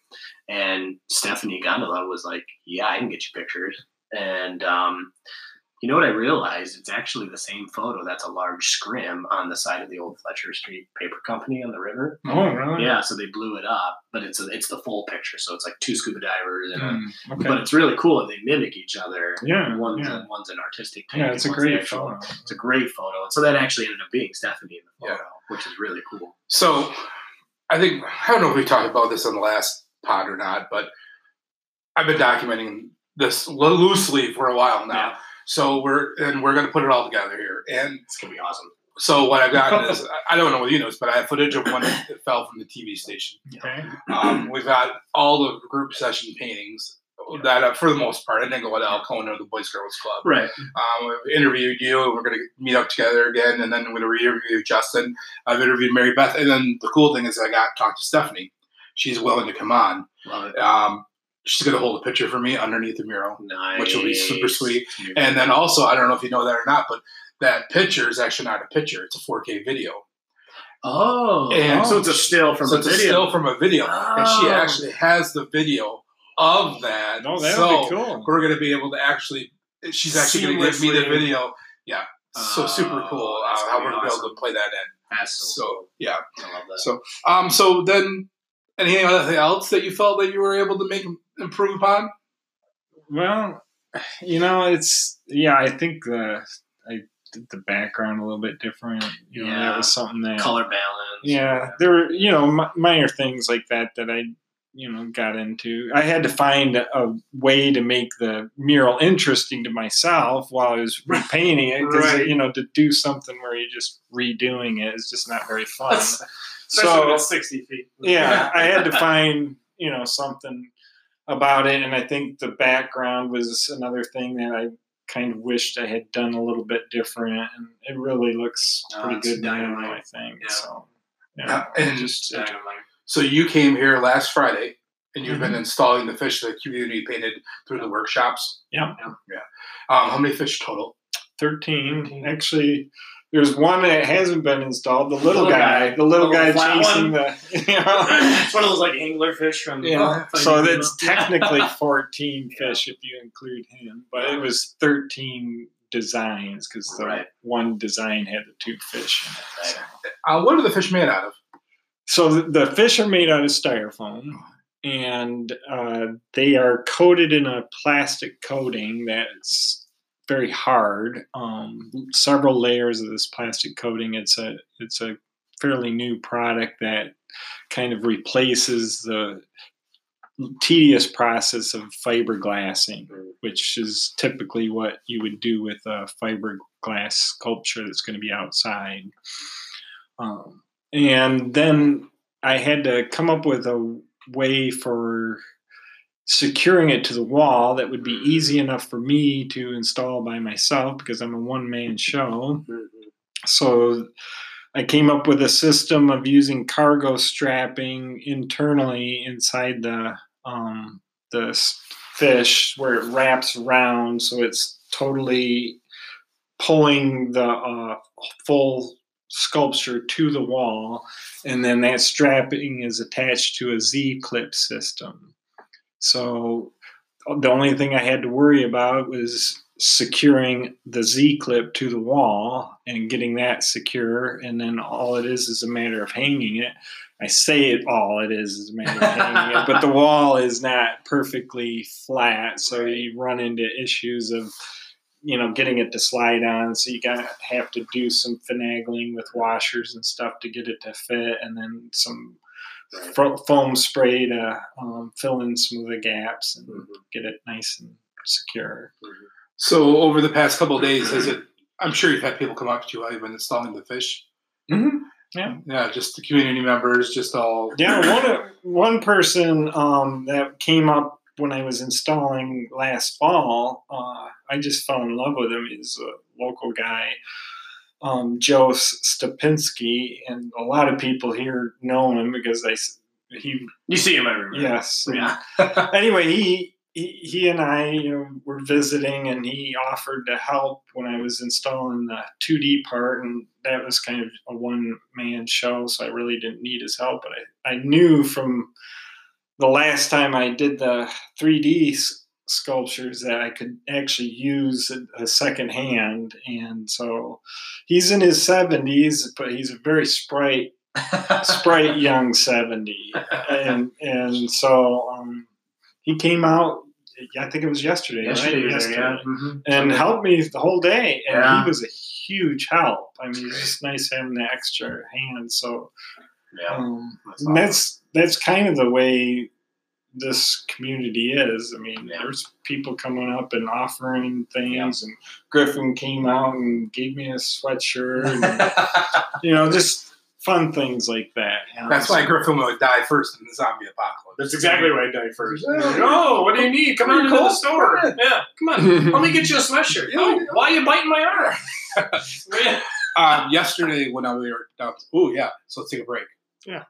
And Stephanie Gandulla was like, "Yeah, I can get you pictures." And um, You know what I realized? It's actually the same photo. That's a large scrim on the side of the old Fletcher Street Paper Company on the river. Oh, really? Yeah, so they blew it up, but it's a, it's the full picture. So it's like two scuba divers, and a, Mm, okay. but it's really cool that they mimic each other. yeah. One's yeah. a, one's an artistic take. Yeah, it's a and one's the great actual- photo. It's a great photo. And so that actually ended up being Stephanie in the Yeah. photo, which is really cool. So, I think I don't know if we talked about this on the last pod or not, but I've been documenting this loosely for a while now. Yeah. So we're and we're going to put it all together here. And It's gonna be awesome. so what I've gotten is I don't know what you know, but I have footage of when it, it fell from the TV station. Okay. Um, we've got all the group session paintings that, uh, for the most part, I didn't go to Alcona or the Boys Girls Club. Right. Um, we've interviewed you. And we're going to meet up together again, and then I'm going to re-interview Justin. I've interviewed Mary Beth, and then the cool thing is I got to talk to Stephanie. She's willing to come on. Love it. Um, she's going to hold a picture for me underneath the mural, Nice. which will be super sweet. And then also, I don't know if you know that or not, but that picture is actually not a picture; it's a 4K video. oh, And- so it's a still from so a video. still from a video, and she Oh. actually has the video of that. Oh, that so be cool. we're going to be able to actually. She's actually going to give me the video. Yeah, so super Oh, cool uh, how we're going to be able to play that in. That's so, So yeah, I love that. so um, so then anything else that you felt that you were able to make improve upon? Well, you know, it's yeah. I think the I did the background a little bit different. You know, Yeah. that was something that color balance. yeah. There were you know mi- minor things like that that I you know got into. I had to find a way to make the mural interesting to myself while I was repainting it because Right. you know to do something where you're just redoing it is just not very fun. So sixty feet. yeah, I had to find you know something about it, and I think the background was another thing that I kind of wished I had done a little bit different, and it really looks pretty it's good now. dynamite. I think Yeah. so. Yeah, Yeah, and just Dynamite. So you came here last Friday, and you've been Mhm. installing the fish that the community painted through the workshops. Yeah. yeah. Um, how many fish total? thirteen. 13. Actually, there's one that hasn't been installed. The little, Little guy, guy. the little The guy little flat chasing the. Yeah. it's one of those like anglerfish from. Yeah, from so Nemo. that's technically 14 fish if you include him, but it was 13 designs because the Right. one design had the two fish in it. So, Uh, what are the fish made out of? so the, the fish are made out of styrofoam and uh, they are coated in a plastic coating that's very hard. Um, several layers of this plastic coating. It's a it's a fairly new product that kind of replaces the tedious process of fiberglassing, which is typically what you would do with a fiberglass sculpture that's going to be outside. Um, and then I had to come up with a way for securing it to the wall that would be easy enough for me to install by myself because I'm a one man show. Mhm. So I came up with a system of using cargo strapping internally inside the um, the fish where it wraps around, so it's totally pulling the uh, full sculpture to the wall, and then that strapping is attached to a Z clip system. So the only thing I had to worry about was securing the Z clip to the wall and getting that secure. And then all it is is a matter of hanging it. I say it all it is is a matter of hanging it, but the wall is not perfectly flat. So you run into issues of, you know, getting it to slide on. So you got have to do some finagling with washers and stuff to get it to fit, and then some Foam spray to um, fill in some of the gaps and Mhm. get it nice and secure. So over the past couple of days, has it? I'm sure you've had people come up to you while you've been installing the fish. Mm-hmm. Yeah, just the community members, just all. Yeah, one one person um, that came up when I was installing last fall, uh, I just fell in love with him. He's a local guy, um, Joe Stapinski, and a lot of people here know him because they he You see him everywhere. yes Yeah. anyway, he, he he and I you know were visiting, and he offered to help when I was installing the 2D part, and that was kind of a one man show, so I really didn't need his help. But I, I knew from the last time I did the 3D s- sculptures that I could actually use a, a second hand. And so he's in his 70s, but he's a very sprite, sprite young 70. And, and so um, he came out, I think it was yesterday, Yesterday, right? yesterday, yeah. Mhm. And helped me the whole day. And Yeah. he was a huge help. I mean, it's just nice having the extra hand. So Yeah. um, That's and that's that's kind of the way this community is. I mean, Yeah. there's people coming up and offering things, and Griffin came out and gave me a sweatshirt, and, you know, just fun things like that. you know. That's why Griffin would die first in the zombie apocalypse. That's exactly why I died first. Yeah. Oh, what do you need? Come on Pretty into the store. Yeah, come on. Let me get you a sweatshirt. Yeah, Oh, why are you biting my arm? Yeah. Um, yesterday when I we were down. Oh yeah, so let's take a break. Yeah.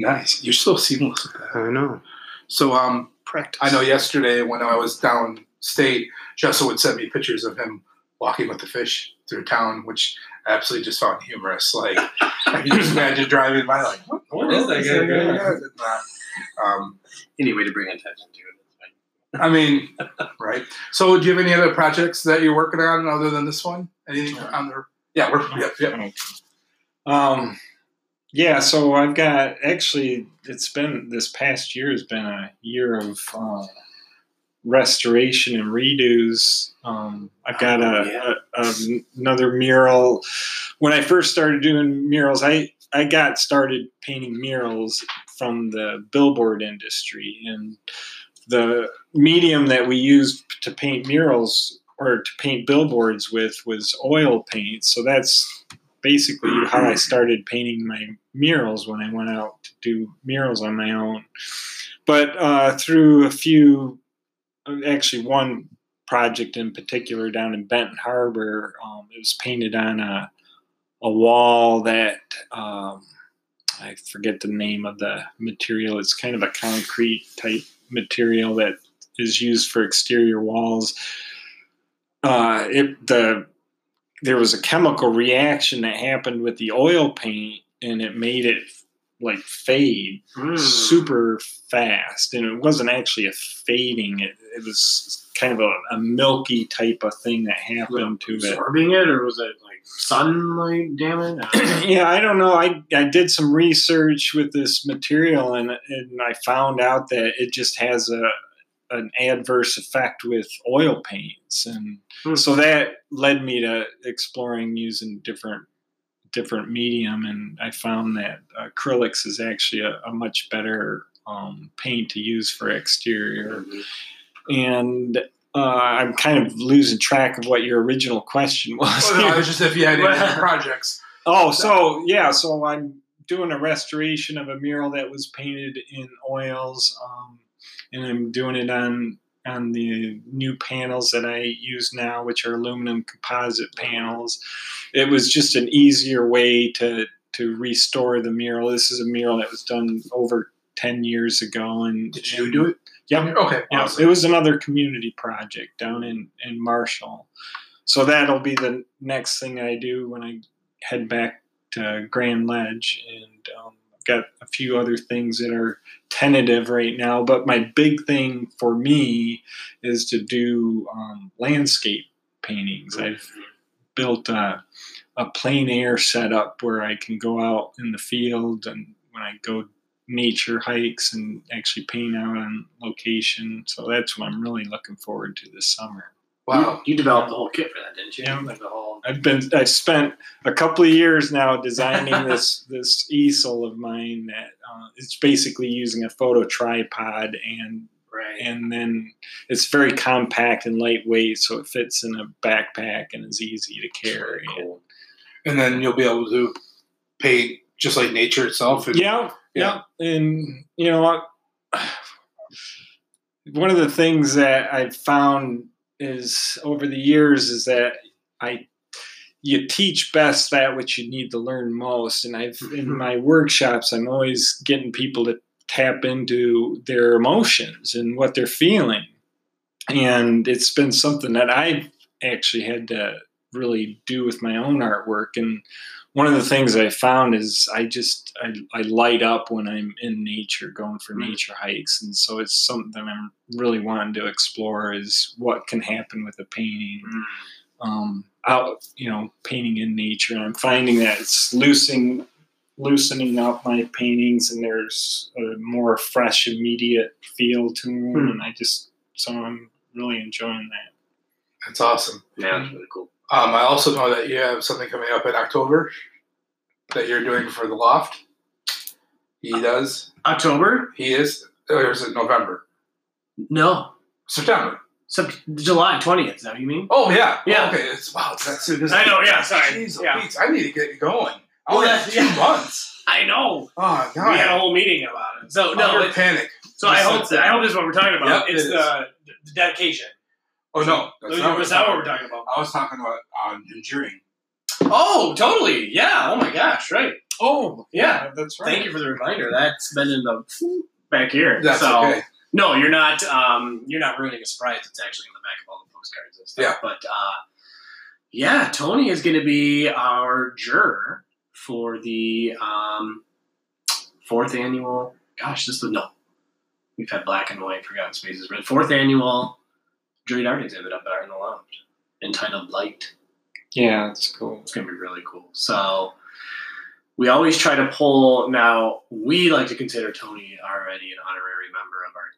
Nice. You're so seamless with that. I know. So um, Practice. I know yesterday when I was downstate, Jessa would send me pictures of him walking with the fish through town, which I absolutely just found humorous. Like I can just imagine driving by, like, what, What is that guy doing? And, uh, Um, Any way to bring attention to it. I mean, right. So, do you have any other projects that you're working on other than this one? Anything on the? Yeah, we're yeah, yeah. Um, yeah, so I've got actually, it's been this past year has been a year of uh, restoration and redos. Um, I've got Oh, a, yeah. a, a- another mural. When I first started doing murals, I I got started painting murals from the billboard industry, and the medium that we used to paint murals or to paint billboards with was oil paint. So that's basically how I started painting my murals when I went out to do murals on my own. But uh, through a few, actually one project in particular down in Benton Harbor, um, it was painted on a a wall that um, I forget the name of the material. It's kind of a concrete type material that is used for exterior walls. Uh, it the there was a chemical reaction that happened with the oil paint, and it made it like fade Hmm. super fast, and it wasn't actually a fading. It, it was kind of a, a milky type of thing that happened to it. Absorbing it, or was it like sunlight damage? I yeah, I don't know. I, I did some research with this material and and I found out that it just has a an adverse effect with oil paints and Hmm. so that led me to exploring using different different medium and I found that acrylics is actually a, a much better um, paint to use for exterior and uh, I'm kind of losing track of what your original question was. Oh, no, I was just if you had any projects. Oh, so yeah, so I'm doing a restoration of a mural that was painted in oils, um, and I'm doing it on on the new panels that I use now, which are aluminum composite panels. It was just an easier way to to restore the mural. This is a mural that was done over ten years ago, and Did you do it? Yeah, Okay. yeah, awesome. it was another community project down in, in Marshall. So that'll be the next thing I do when I head back to Grand Ledge. And um, got a few other things that are tentative right now. But my big thing for me is to do um, landscape paintings. I've built a, a plein air setup where I can go out in the field and when I go nature hikes and actually paint out on location. So that's what I'm really looking forward to this summer. Wow. You, you developed the whole kit for that, didn't you? Yeah. Like the whole. I've been I've spent a couple of years now designing this this easel of mine that uh, it's basically using a photo tripod and Right. and then it's very compact and lightweight, so it fits in a backpack and is easy to carry. Cool. And then you'll be able to paint just like nature itself. And, Yeah, yeah, and you know what? One of the things that I've found is over the years is that I you teach best that which you need to learn most, and I've in Mhm. my workshops I'm always getting people to tap into their emotions and what they're feeling, and it's been something that I've actually had to really do with my own artwork. And one of the things I found is I just I, I light up when I'm in nature, going for Mm. nature hikes, and so it's something I'm really wanting to explore is what can happen with a painting um, out, you know, painting in nature. And I'm finding that it's loosening, loosening up my paintings, and there's a more fresh, immediate feel to them. Hmm. And I just, so I'm really enjoying that. That's awesome. Yeah, that's really cool. Um, I also know that you have something coming up in October that you're doing for the loft. He does. October? He is. Or is it November? No. September. Sep- July 20th, is that what you mean? Oh yeah. Yeah. Okay. It's wow. That's it. I know, yeah, sorry. Jeez, Yeah. I need to get going. I Well, that's- two yeah. months. I know. Oh God. We had a whole meeting about it. So, Oh, no, panic. so I hope that, I hope this is what we're talking about. Yep, it's it the, the dedication. Oh no. That's Was not that what what we're talking about? I was talking about um, enduring. Oh, totally. Yeah. Oh my gosh. Right. Oh, Yeah. that's right. Thank you for the reminder. That's been in the back here. That's so, okay. No, you're not. Um, you're not ruining a surprise. It's actually in the back of all the postcards and stuff. Yeah. But uh, yeah, Tony is going to be our juror for the um, fourth annual. Gosh, this was no. We've had black and white, forgotten spaces, but fourth annual Juried art exhibit up there in the lounge, entitled Light. Yeah, that's cool. It's going to be really cool. So we always try to pull. Now we like to consider Tony already an honorary member of our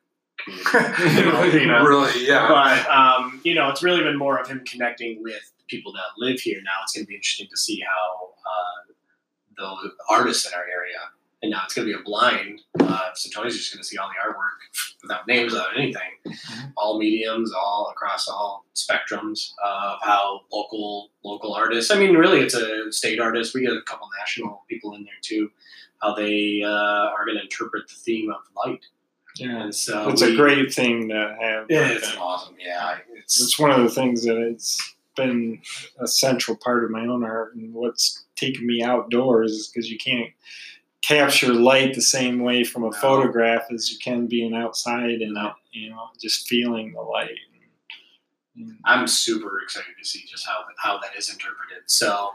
community. you know, really, yeah. But um, you know, it's really been more of him connecting with people that live here. Now it's going to be interesting to see how uh, the artists in our area. And now it's going to be a blind, uh, so Tony's just going to see all the artwork without names, without anything, all mediums, all across all spectrums of how local local artists. I mean, really, it's a state artist. We get a couple national people in there too. How they uh, are going to interpret the theme of light, Yeah, and so it's we- a great thing to have. Yeah, it's awesome. Yeah, it's it's one of the things that it's been a central part of my own art and what's taken me outdoors is because you can't capture light the same way from a No. photograph as you can being outside and you know just feeling the light. I'm super excited to see just how how that is interpreted. So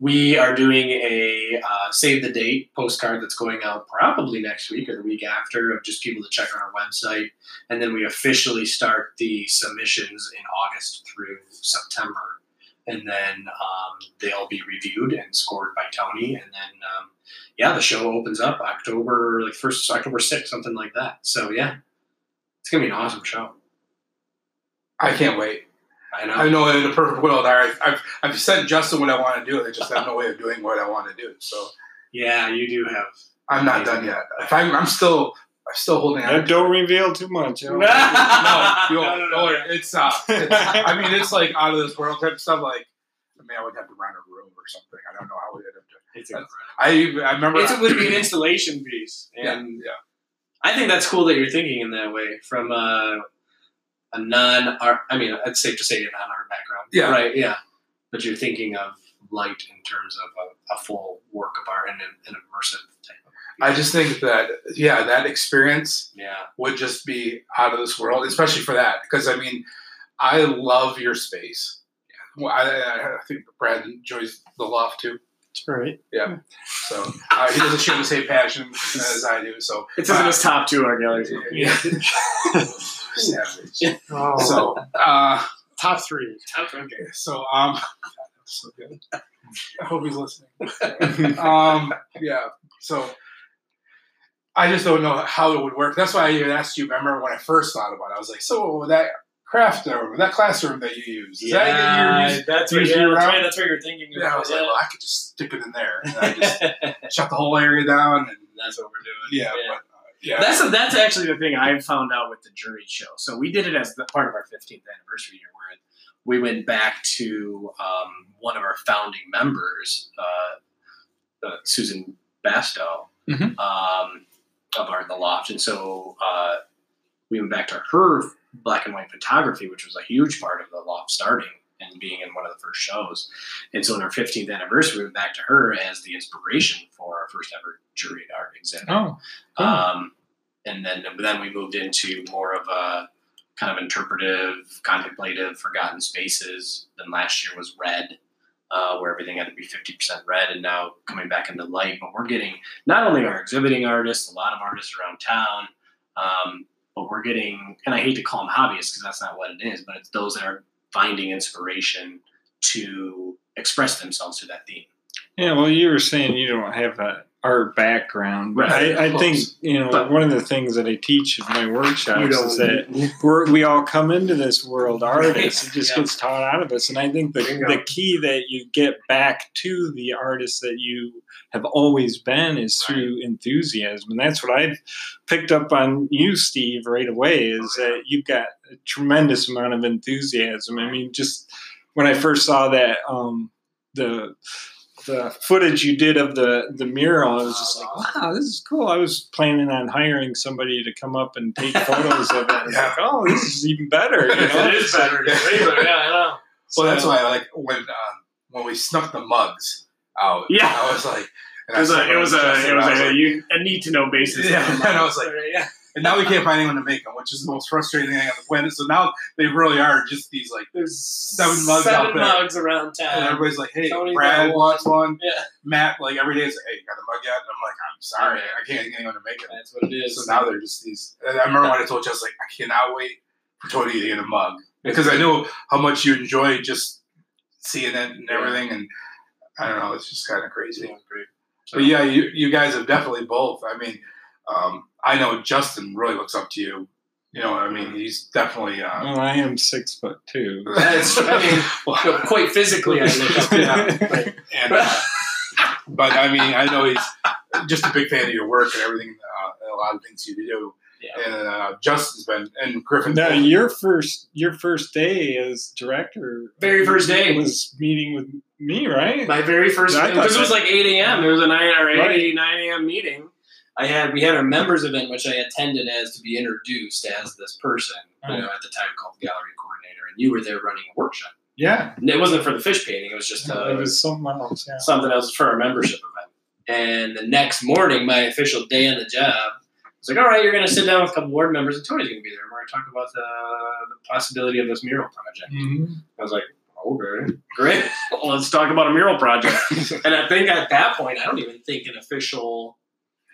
we are doing a uh, save the date postcard that's going out probably next week or the week after of just people to check on our website, and then we officially start the submissions in August through September, and then um, they'll be reviewed and scored by Tony, and then. Um, yeah, the show opens up October like first October sixth, something like that. So yeah, it's gonna be an awesome show. I can't wait. I know. I know in the perfect world, I, I've I've sent Justin what I want to do. I just have no way of doing what I want to do. So Yeah, you do have. I'm not done yet. If I'm, I'm still I'm still holding Yeah, on. don't reveal too much. you know. no, you No, no, no, no, it's uh, it's, I mean, it's like out of this world type stuff. Like, I mean, I would have to rent a room or something. I don't know how we'd have to. It's That's- I I remember. It's, it would be an installation piece, yeah, and yeah. I think that's cool that you're thinking in that way from a, a non-art. I mean, it's safe to say a non-art background. Yeah. Right. Yeah. But you're thinking of light in terms of a, a full work of art and an, an immersive type. Of I just think that yeah, that experience yeah. would just be out of this world, especially for that. Because I mean, I love your space. Well, I, I I think Brad enjoys the loft too. That's right. Yeah. So uh, he doesn't share the same passion as I do. So It's in his top two art galleries. yeah. Savage. Oh, So uh, top three. Top three. okay. so um, so good. I hope he's listening. um, yeah. So I just don't know how it would work. That's why I even asked you. Remember when I first thought about it? I was like, so that craft room, that classroom that you use, is that Yeah, your use? that's what use yeah, year that's right. That's what you're thinking. Yeah, I about, was like, well, I could just stick it in there, and I just shut the whole area down, and that's what we're doing. yeah, but uh, yeah, That's that's actually the thing I found out with the jury show. So we did it as the part of our 15th anniversary year, where we went back to um, one of our founding members, uh, uh, Susan Bastow, Mhm. um, of art in the loft, and so uh, we went back to her black and white photography, which was a huge part of the loft starting and being in one of the first shows. And so in our 15th anniversary, we went back to her as the inspiration for our first ever juried art exhibit. Oh, cool. Um, and then then we moved into more of a kind of interpretive, contemplative, forgotten spaces. Then last year was red, uh, where everything had to be 50% red and now coming back into light. But we're getting not only our exhibiting artists, a lot of artists around town, um, but we're getting, and I hate to call them hobbyists because that's not what it is, but it's those that are finding inspiration to express themselves through that theme. Yeah, well, you were saying you don't have a art background, Right. I, I think you know But- one of the things that I teach in my workshops You is that we're, we all come into this world artists. It just Yeah. gets taught out of us, and I think the the key that you get back to the artist that you have always been is through enthusiasm, and that's what I've picked up on you, Steve, right away. Is Oh, yeah. that you've got a tremendous amount of enthusiasm. I mean, just when I first saw that um, the the footage you did of the the mural, I was just like, wow, this is cool. I was planning on hiring somebody to come up and take photos of it. Yeah. like, oh, this is even better. You know? it is better. It's way better. Yeah, I know. Well, that's why I like when uh, when we snuck the mugs out. Yeah. I was like, and It was I a, it was a, it was I a, like- you, a need to know basis. Yeah, and I was like- yeah. And now we can't find anyone to make them, which is the most frustrating thing on the planet. So now they really are just these like, There's Seven mugs seven out there. mugs around town, and everybody's like, hey, Tony Brad wants one. Yeah. Matt, like every day, is like, hey, you got the mug yet? And I'm like, I'm sorry, I can't get anyone to make it. That's what it is. So now they're just these. I remember when I told you, I was like, I cannot wait for Tony to get a mug because I know how much you enjoy just seeing it and everything. And I don't know, it's just kind of crazy. Yeah, great. But yeah, you you guys have definitely both. I mean, um, I know Justin really looks up to you. You know, I mean, he's definitely. Uh, Well, I am six foot two. That's, I mean, well, quite physically, I look up. Yeah. Like, and, uh, but I mean, I know he's just a big fan of your work and everything, uh, and a lot of things you do. Yeah. And uh, Justin's been and Griffin. Now, your first your first day as director, Very first day. was meeting with me, right? my very first I because it was like 8 a.m. There was a 9 or 8, Right. 9 a.m. meeting. I had we had our members event which I attended as to be introduced as this person, you know, at the time called gallery coordinator, and you were there running a workshop. yeah, And it wasn't for the fish painting; it was just uh, it was something else. Yeah. something else for our membership event. And the next morning, my official day on the job, I was like, "All right, you're going to sit down with a couple board members, and Tony's going to be there. and We're going to talk about the, the possibility of this mural project." Mhm. I was like, "Okay, great. well, let's talk about a mural project." and I think at that point, I don't even think an official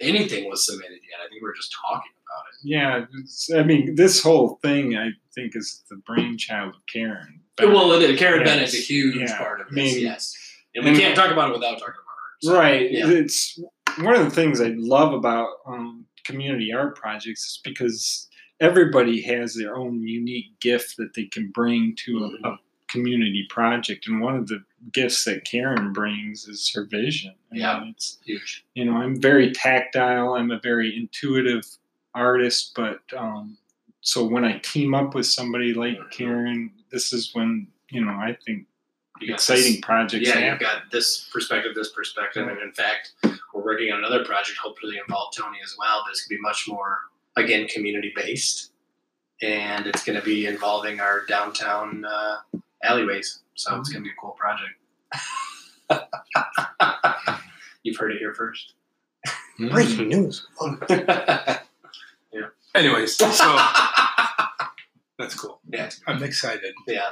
anything was submitted yet. I think we were just talking about it. Yeah, I mean, this whole thing I think is the brainchild of Karen. Well, it is. Karen Yes. Bennett's a huge Yeah. part of I this. mean- yes, and we and- can't talk about it without talking about her. So, Right. Yeah. It's one of the things I love about um, community art projects is because everybody has their own unique gift that they can bring to a, Mm-hmm. a community project, and one of the gifts that Karen brings is her vision. I mean, Yeah. it's Huge. you know I'm very tactile. I'm a very intuitive artist, but um, so when I team up with somebody like Mhm. Karen, this is when you know I think exciting this- projects yeah, happen. you've got this perspective, this perspective, and in fact, we're working on another project, hopefully involve Tony as well. But it's gonna be much more, again, community based, and it's gonna be involving our downtown uh, alleyways. So it's gonna be a cool project. You've heard it here first. Breaking news. yeah. Anyways, so that's cool. yeah, I'm excited. yeah.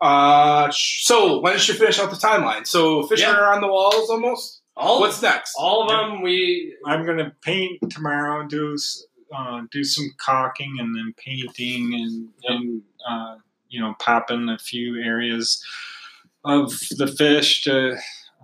Uh, sh- so when did you finish out the timeline? So Fisher Yeah. are on the walls almost. All What's next? all of them we I'm gonna paint tomorrow. Do uh, do some caulking and then painting and and uh, you know popping a few areas of the fish to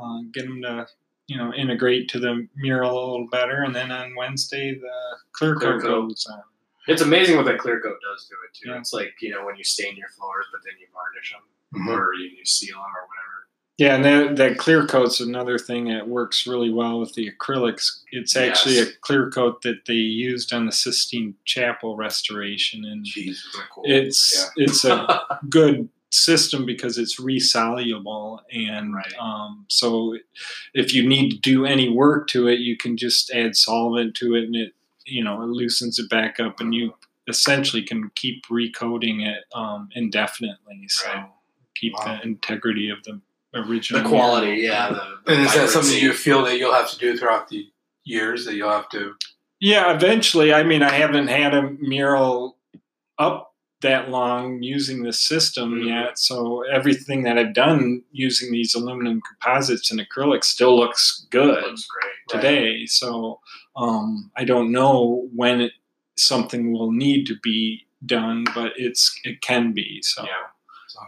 uh, get them to you know integrate to the mural a little better. And then on Wednesday the clear Clear coat coat. goes on. It's amazing what that clear coat does to it too. Yeah. It's like you know when you stain your floors, but then you varnish them Mhm. or you, you seal them or whatever. Yeah, and that, that clear coat's another thing that works really well with the acrylics. It's actually Yes. a clear coat that they used on the Sistine Chapel restoration, and Jeez, cool. it's it's a good system because it's resoluble and Right. um, so if you need to do any work to it you can just add solvent to it and it you know it loosens it back up and you essentially can keep recoating it um, indefinitely so Right. keep Wow. the integrity of the original the quality, yeah. The, the and is that something you feel that you'll have to do throughout the years? That you'll have to. Yeah, eventually. I mean, I haven't had a mural up that long using this system Mhm. yet. So everything that I've done using these aluminum composites and acrylics still looks good Looks great. today. So um, I don't know when it, something will need to be done, but it's it can be. So Yeah.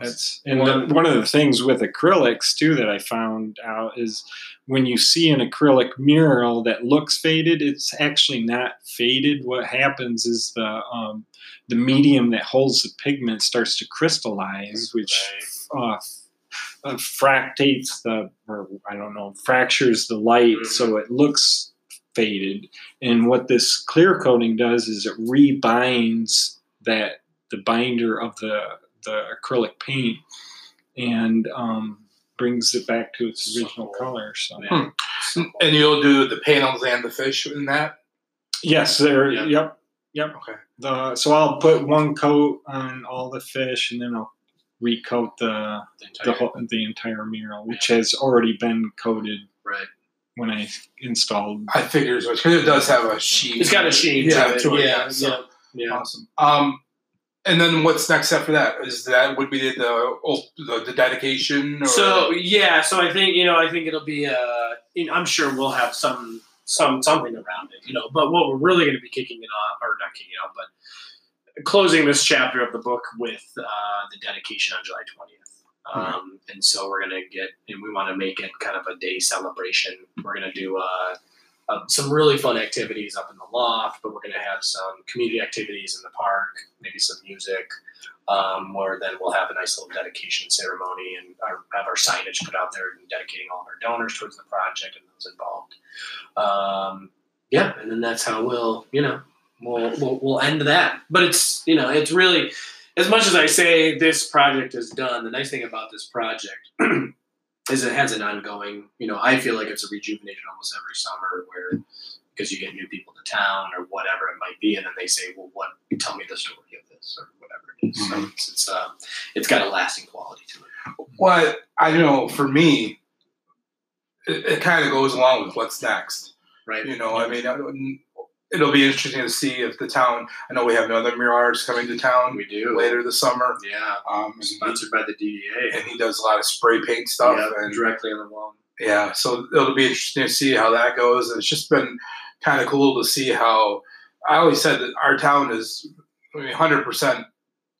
That's and One- the, one of the things with acrylics too that I found out is when you see an acrylic mural that looks faded, it's actually not faded. What happens is the um, the medium that holds the pigment starts to crystallize, which uh, uh, fractates the or I don't know fractures the light, Mhm. so it looks faded. And what this clear coating does is it rebinds that the binder of the the acrylic paint and um, brings it back to its original cool. color. So Yeah. So. And you'll do the panels and the fish in that. yes, there. Yep. Yep, yep. Okay. The, so I'll put one coat on all the fish, and then I'll recoat the The the entire- whole, the entire mural, which has already been coated right. when I installed. I figured as much because it does have a sheen. It's got a sheen Yeah, to it. to it, yeah, so- yeah, yeah. Awesome. Um, and then what's next after that? Is that would be the the, the, dedication? Or? So yeah, so I think you know, I think it'll be. Uh, you know, I'm sure we'll have some some something around it, you know. But what we're really going to be kicking it off, or not kicking it off, but closing this chapter of the book with uh, the dedication on July 20th. Um, and so we're gonna get, and we want to make it kind of a day celebration. We're gonna do uh, uh, some really fun activities up in the loft, but we're gonna have some community activities in the park, maybe some music, um, where then we'll have a nice little dedication ceremony and our, have our signage put out there and dedicating all of our donors towards the project and those involved. Um, yeah, and then that's how we'll, you know, we'll, we'll we'll end that. But it's you know, it's really as much as I say this project is done. The nice thing about this project is it has an ongoing. You know, I feel like it's a rejuvenation almost every summer where because you get new people to town or whatever it might be, and then they say, "Well, what? Tell me the story of this or whatever it is." So Mhm. it's it's, uh, it's got a lasting quality to it. what I know for me, it, it kind of goes along with what's next. Right? You know, I mean, it'll be interesting to see if the town. I know we have another mural artist coming to town we do later this summer. Yeah, Um, sponsored by the DDA. and he does a lot of spray paint stuff, Yeah, and directly on the wall. yeah, so it'll be interesting to see how that goes. And it's just been kind of cool to see how. I always said that our town is, I mean, hundred percent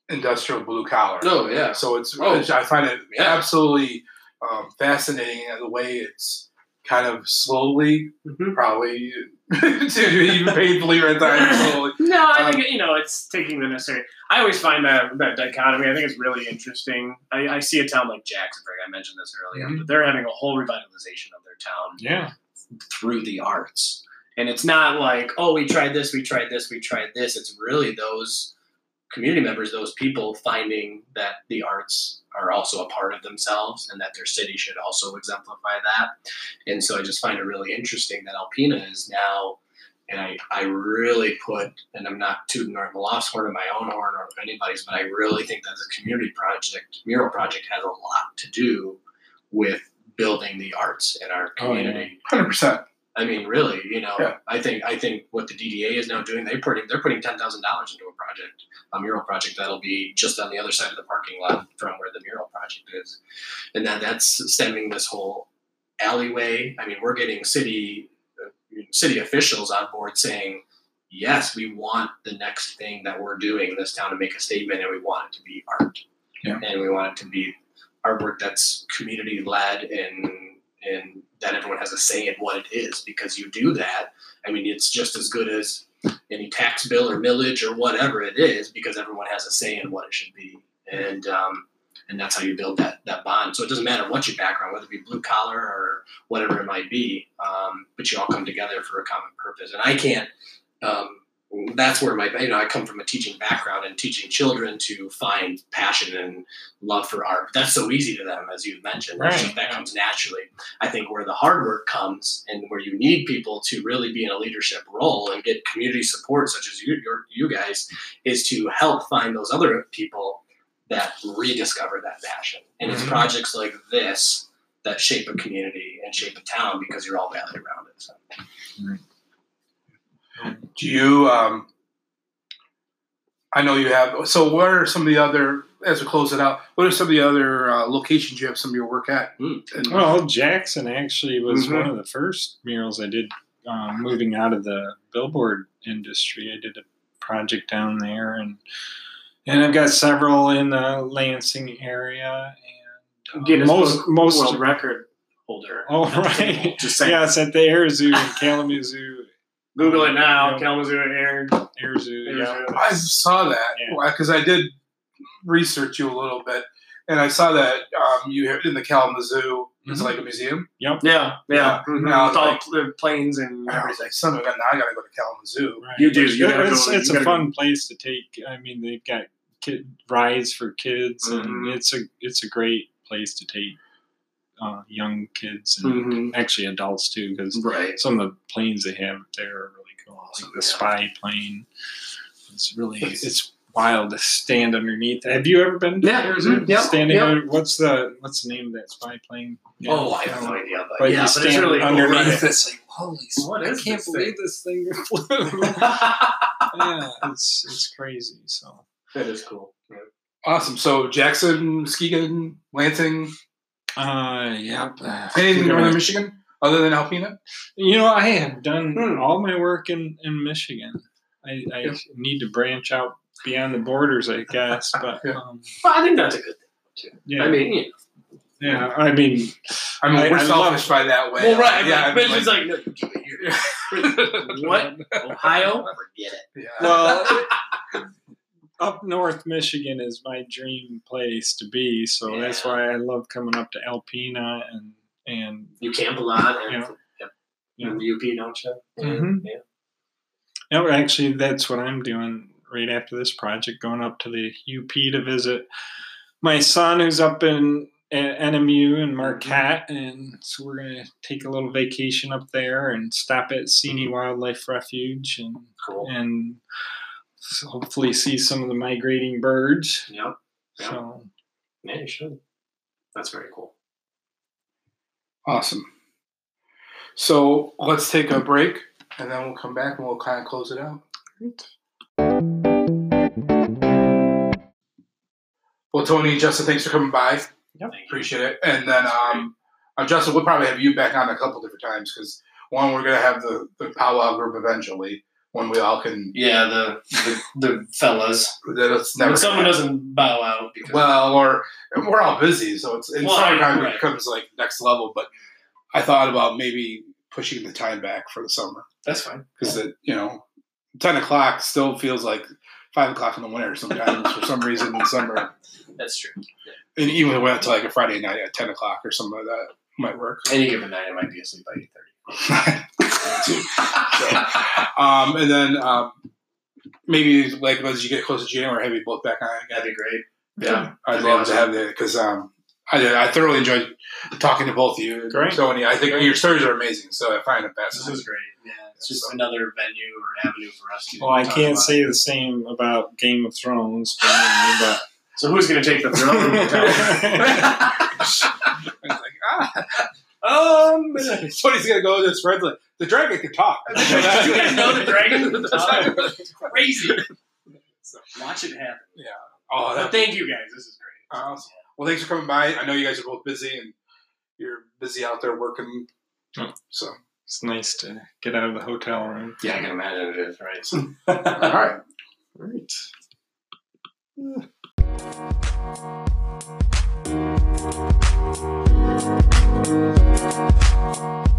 industrial blue collar. Oh yeah, So it's, Oh. I find it Yeah. absolutely um, fascinating the way it's kind of slowly, Mhm. probably even painfully at times slowly. No, I Um, think you know it's taking the necessary. I always find that that dichotomy. I think it's really interesting. I, I see a town like Jacksonburg. I mentioned this earlier, Mhm. but they're having a whole revitalization of their town Yeah, through the arts. And it's not like, oh, we tried this, we tried this, we tried this. It's really those community members, those people, finding that the arts are also a part of themselves and that their city should also exemplify that. And so I just find it really interesting that Alpena is now, and I, I really put, and I'm not tooting or the lost horn or my own horn or anybody's, but I really think that the community project, mural project, has a lot to do with building the arts in our community. Oh, yeah. 100%. I mean, really, you know, Yeah. I think I think what the DDA is now doing—they're putting they're putting ten thousand dollars into a project, a mural project that'll be just on the other side of the parking lot from where the mural project is, and then that's stemming this whole alleyway. I mean, we're getting city uh, city officials on board saying, yes, we want the next thing that we're doing in this town to make a statement, and we want it to be art, Yeah. and we want it to be artwork that's community led and and that everyone has a say in what it is because you do that. I mean it's just as good as any tax bill or millage or whatever it is because everyone has a say in what it should be. And um, and that's how you build that that bond. So it doesn't matter what your background whether it be blue collar or whatever it might be um, but you all come together for a common purpose. And i can't um, that's where my you know I come from a teaching background and teaching children to find passion and love for art. That's so easy to them, as you mentioned. Right, just- that comes naturally. I think where the hard work comes and where you need people to really be in a leadership role and get community support, such as you your, you guys, is to help find those other people that rediscover that passion. And it's Mhm. projects like this that shape a community and shape a town because you're all rallied around it. So. Do you um, I know you have. So, what are some of the other, as we close it out, what are some of the other uh, locations you have some of your work at? Mm. And- Well, Jackson actually was Mhm. one of the first murals I did um, moving out of the billboard industry. I did a project down there, and and I've got several in the Lansing area. And uh, Guinness most Book most world record holder. oh at right, Just saying. yeah, it's at the Air Zoo in Kalamazoo. Google it now. Yeah. Kalamazoo Air. Air Zoo, yeah. I saw that Yeah. because I did research you a little bit, and I saw that um, you have in the Kalamazoo. It's Mhm. like a museum. Yeah, yeah. Yeah. Mhm. Now, With all like- the planes and I was everything. like, son of a gun, now I gotta go to Kalamazoo. Right. You do, you gotta it's go- it's you a gotta fun place to take. I mean, they've got kid rides for kids, and Mhm. it's a it's a great place to take uh, young kids and Mhm. actually adults too, because Right. some of the planes they have there are really cool. Like the Yeah. spy plane. It's really It's- wild to stand underneath. Have you ever been? to Yeah, there? Is it mhm, yep, Standing yep. under what's the what's the name of that spy plane? Yeah. Oh, I have no idea. But, But yeah, you but stand it's really cool, underneath. right? It's like holy, What I can't this believe thing? this thing flew. yeah, it's it's crazy. So that is cool. Yeah. Awesome. So Jackson, Muskegon, Lansing, uh, yeah. anything in northern Michigan other than Alpena? You know, I have done Hmm. all my work in, in Michigan. I, I Yeah. need to branch out beyond the borders, I guess. But Yeah. um, Well, I think that's a good thing. Too. Yeah, I mean, you know. yeah. I mean, I mean, I- we're I selfish by that way. well, right. Yeah. but I mean, it's like, no, you do it here. what? Ohio? Forget it. yeah. well, up north Michigan is my dream place to be. So that's why I love coming up to Alpena and and You camp a lot and, Yeah. yep. Yeah. in the UP, don't you? Mhm. Yeah. No, actually, that's what I'm doing right after this project, going up to the UP to visit my son who's up in at NMU in Marquette, and so we're gonna take a little vacation up there and stop at Seney Wildlife Refuge and Cool. and hopefully see some of the migrating birds. Yep. Yeah. So Yeah, you should. That's very cool. Awesome. So let's take a break, and then we'll come back and we'll kind of close it out. Great. Well, Tony, and Justin, thanks for coming by. Yep. Appreciate it. And then, um, uh, Justin, we'll probably have you back on a couple different times because one, we're gonna have the the powwow group eventually when we all can. Yeah, the the, the fellas. That's never When someone doesn't bow out because well, or we're all busy, so it's in Well, summertime right. it becomes like next level. But I thought about maybe pushing the time back for the summer that's fine. because it, you know, ten o'clock still feels like five o'clock in the winter sometimes for some reason in the summer. That's true. And even went to like a Friday night at ten o'clock or something like that might work. Any given night, I might be asleep by eight thirty. So, um, and then um, maybe like as you get close to January, have you both back on again. That'd be great. Yeah, I'd That'd be love to have that because um, I I thoroughly enjoyed talking to both of you. Great. Tony, I think your stories are amazing, so I find it This is great. Yeah, it's just So- another venue or avenue for us to. well, I can't about. say the same about Game of Thrones, but, So who's going to take the throne? Like, ah. Um, Tony's gonna go to his friends like the dragon can talk. Do you guys know the dragon can talk? It's crazy. Watch it happen. Yeah. Oh, But thank you guys. This is great. awesome. Well, thanks for coming by. I know you guys are both busy and you're busy out there working. Oh. So, it's nice to get out of the hotel room. Yeah, I can imagine it is right. all right. Great. We'll be right.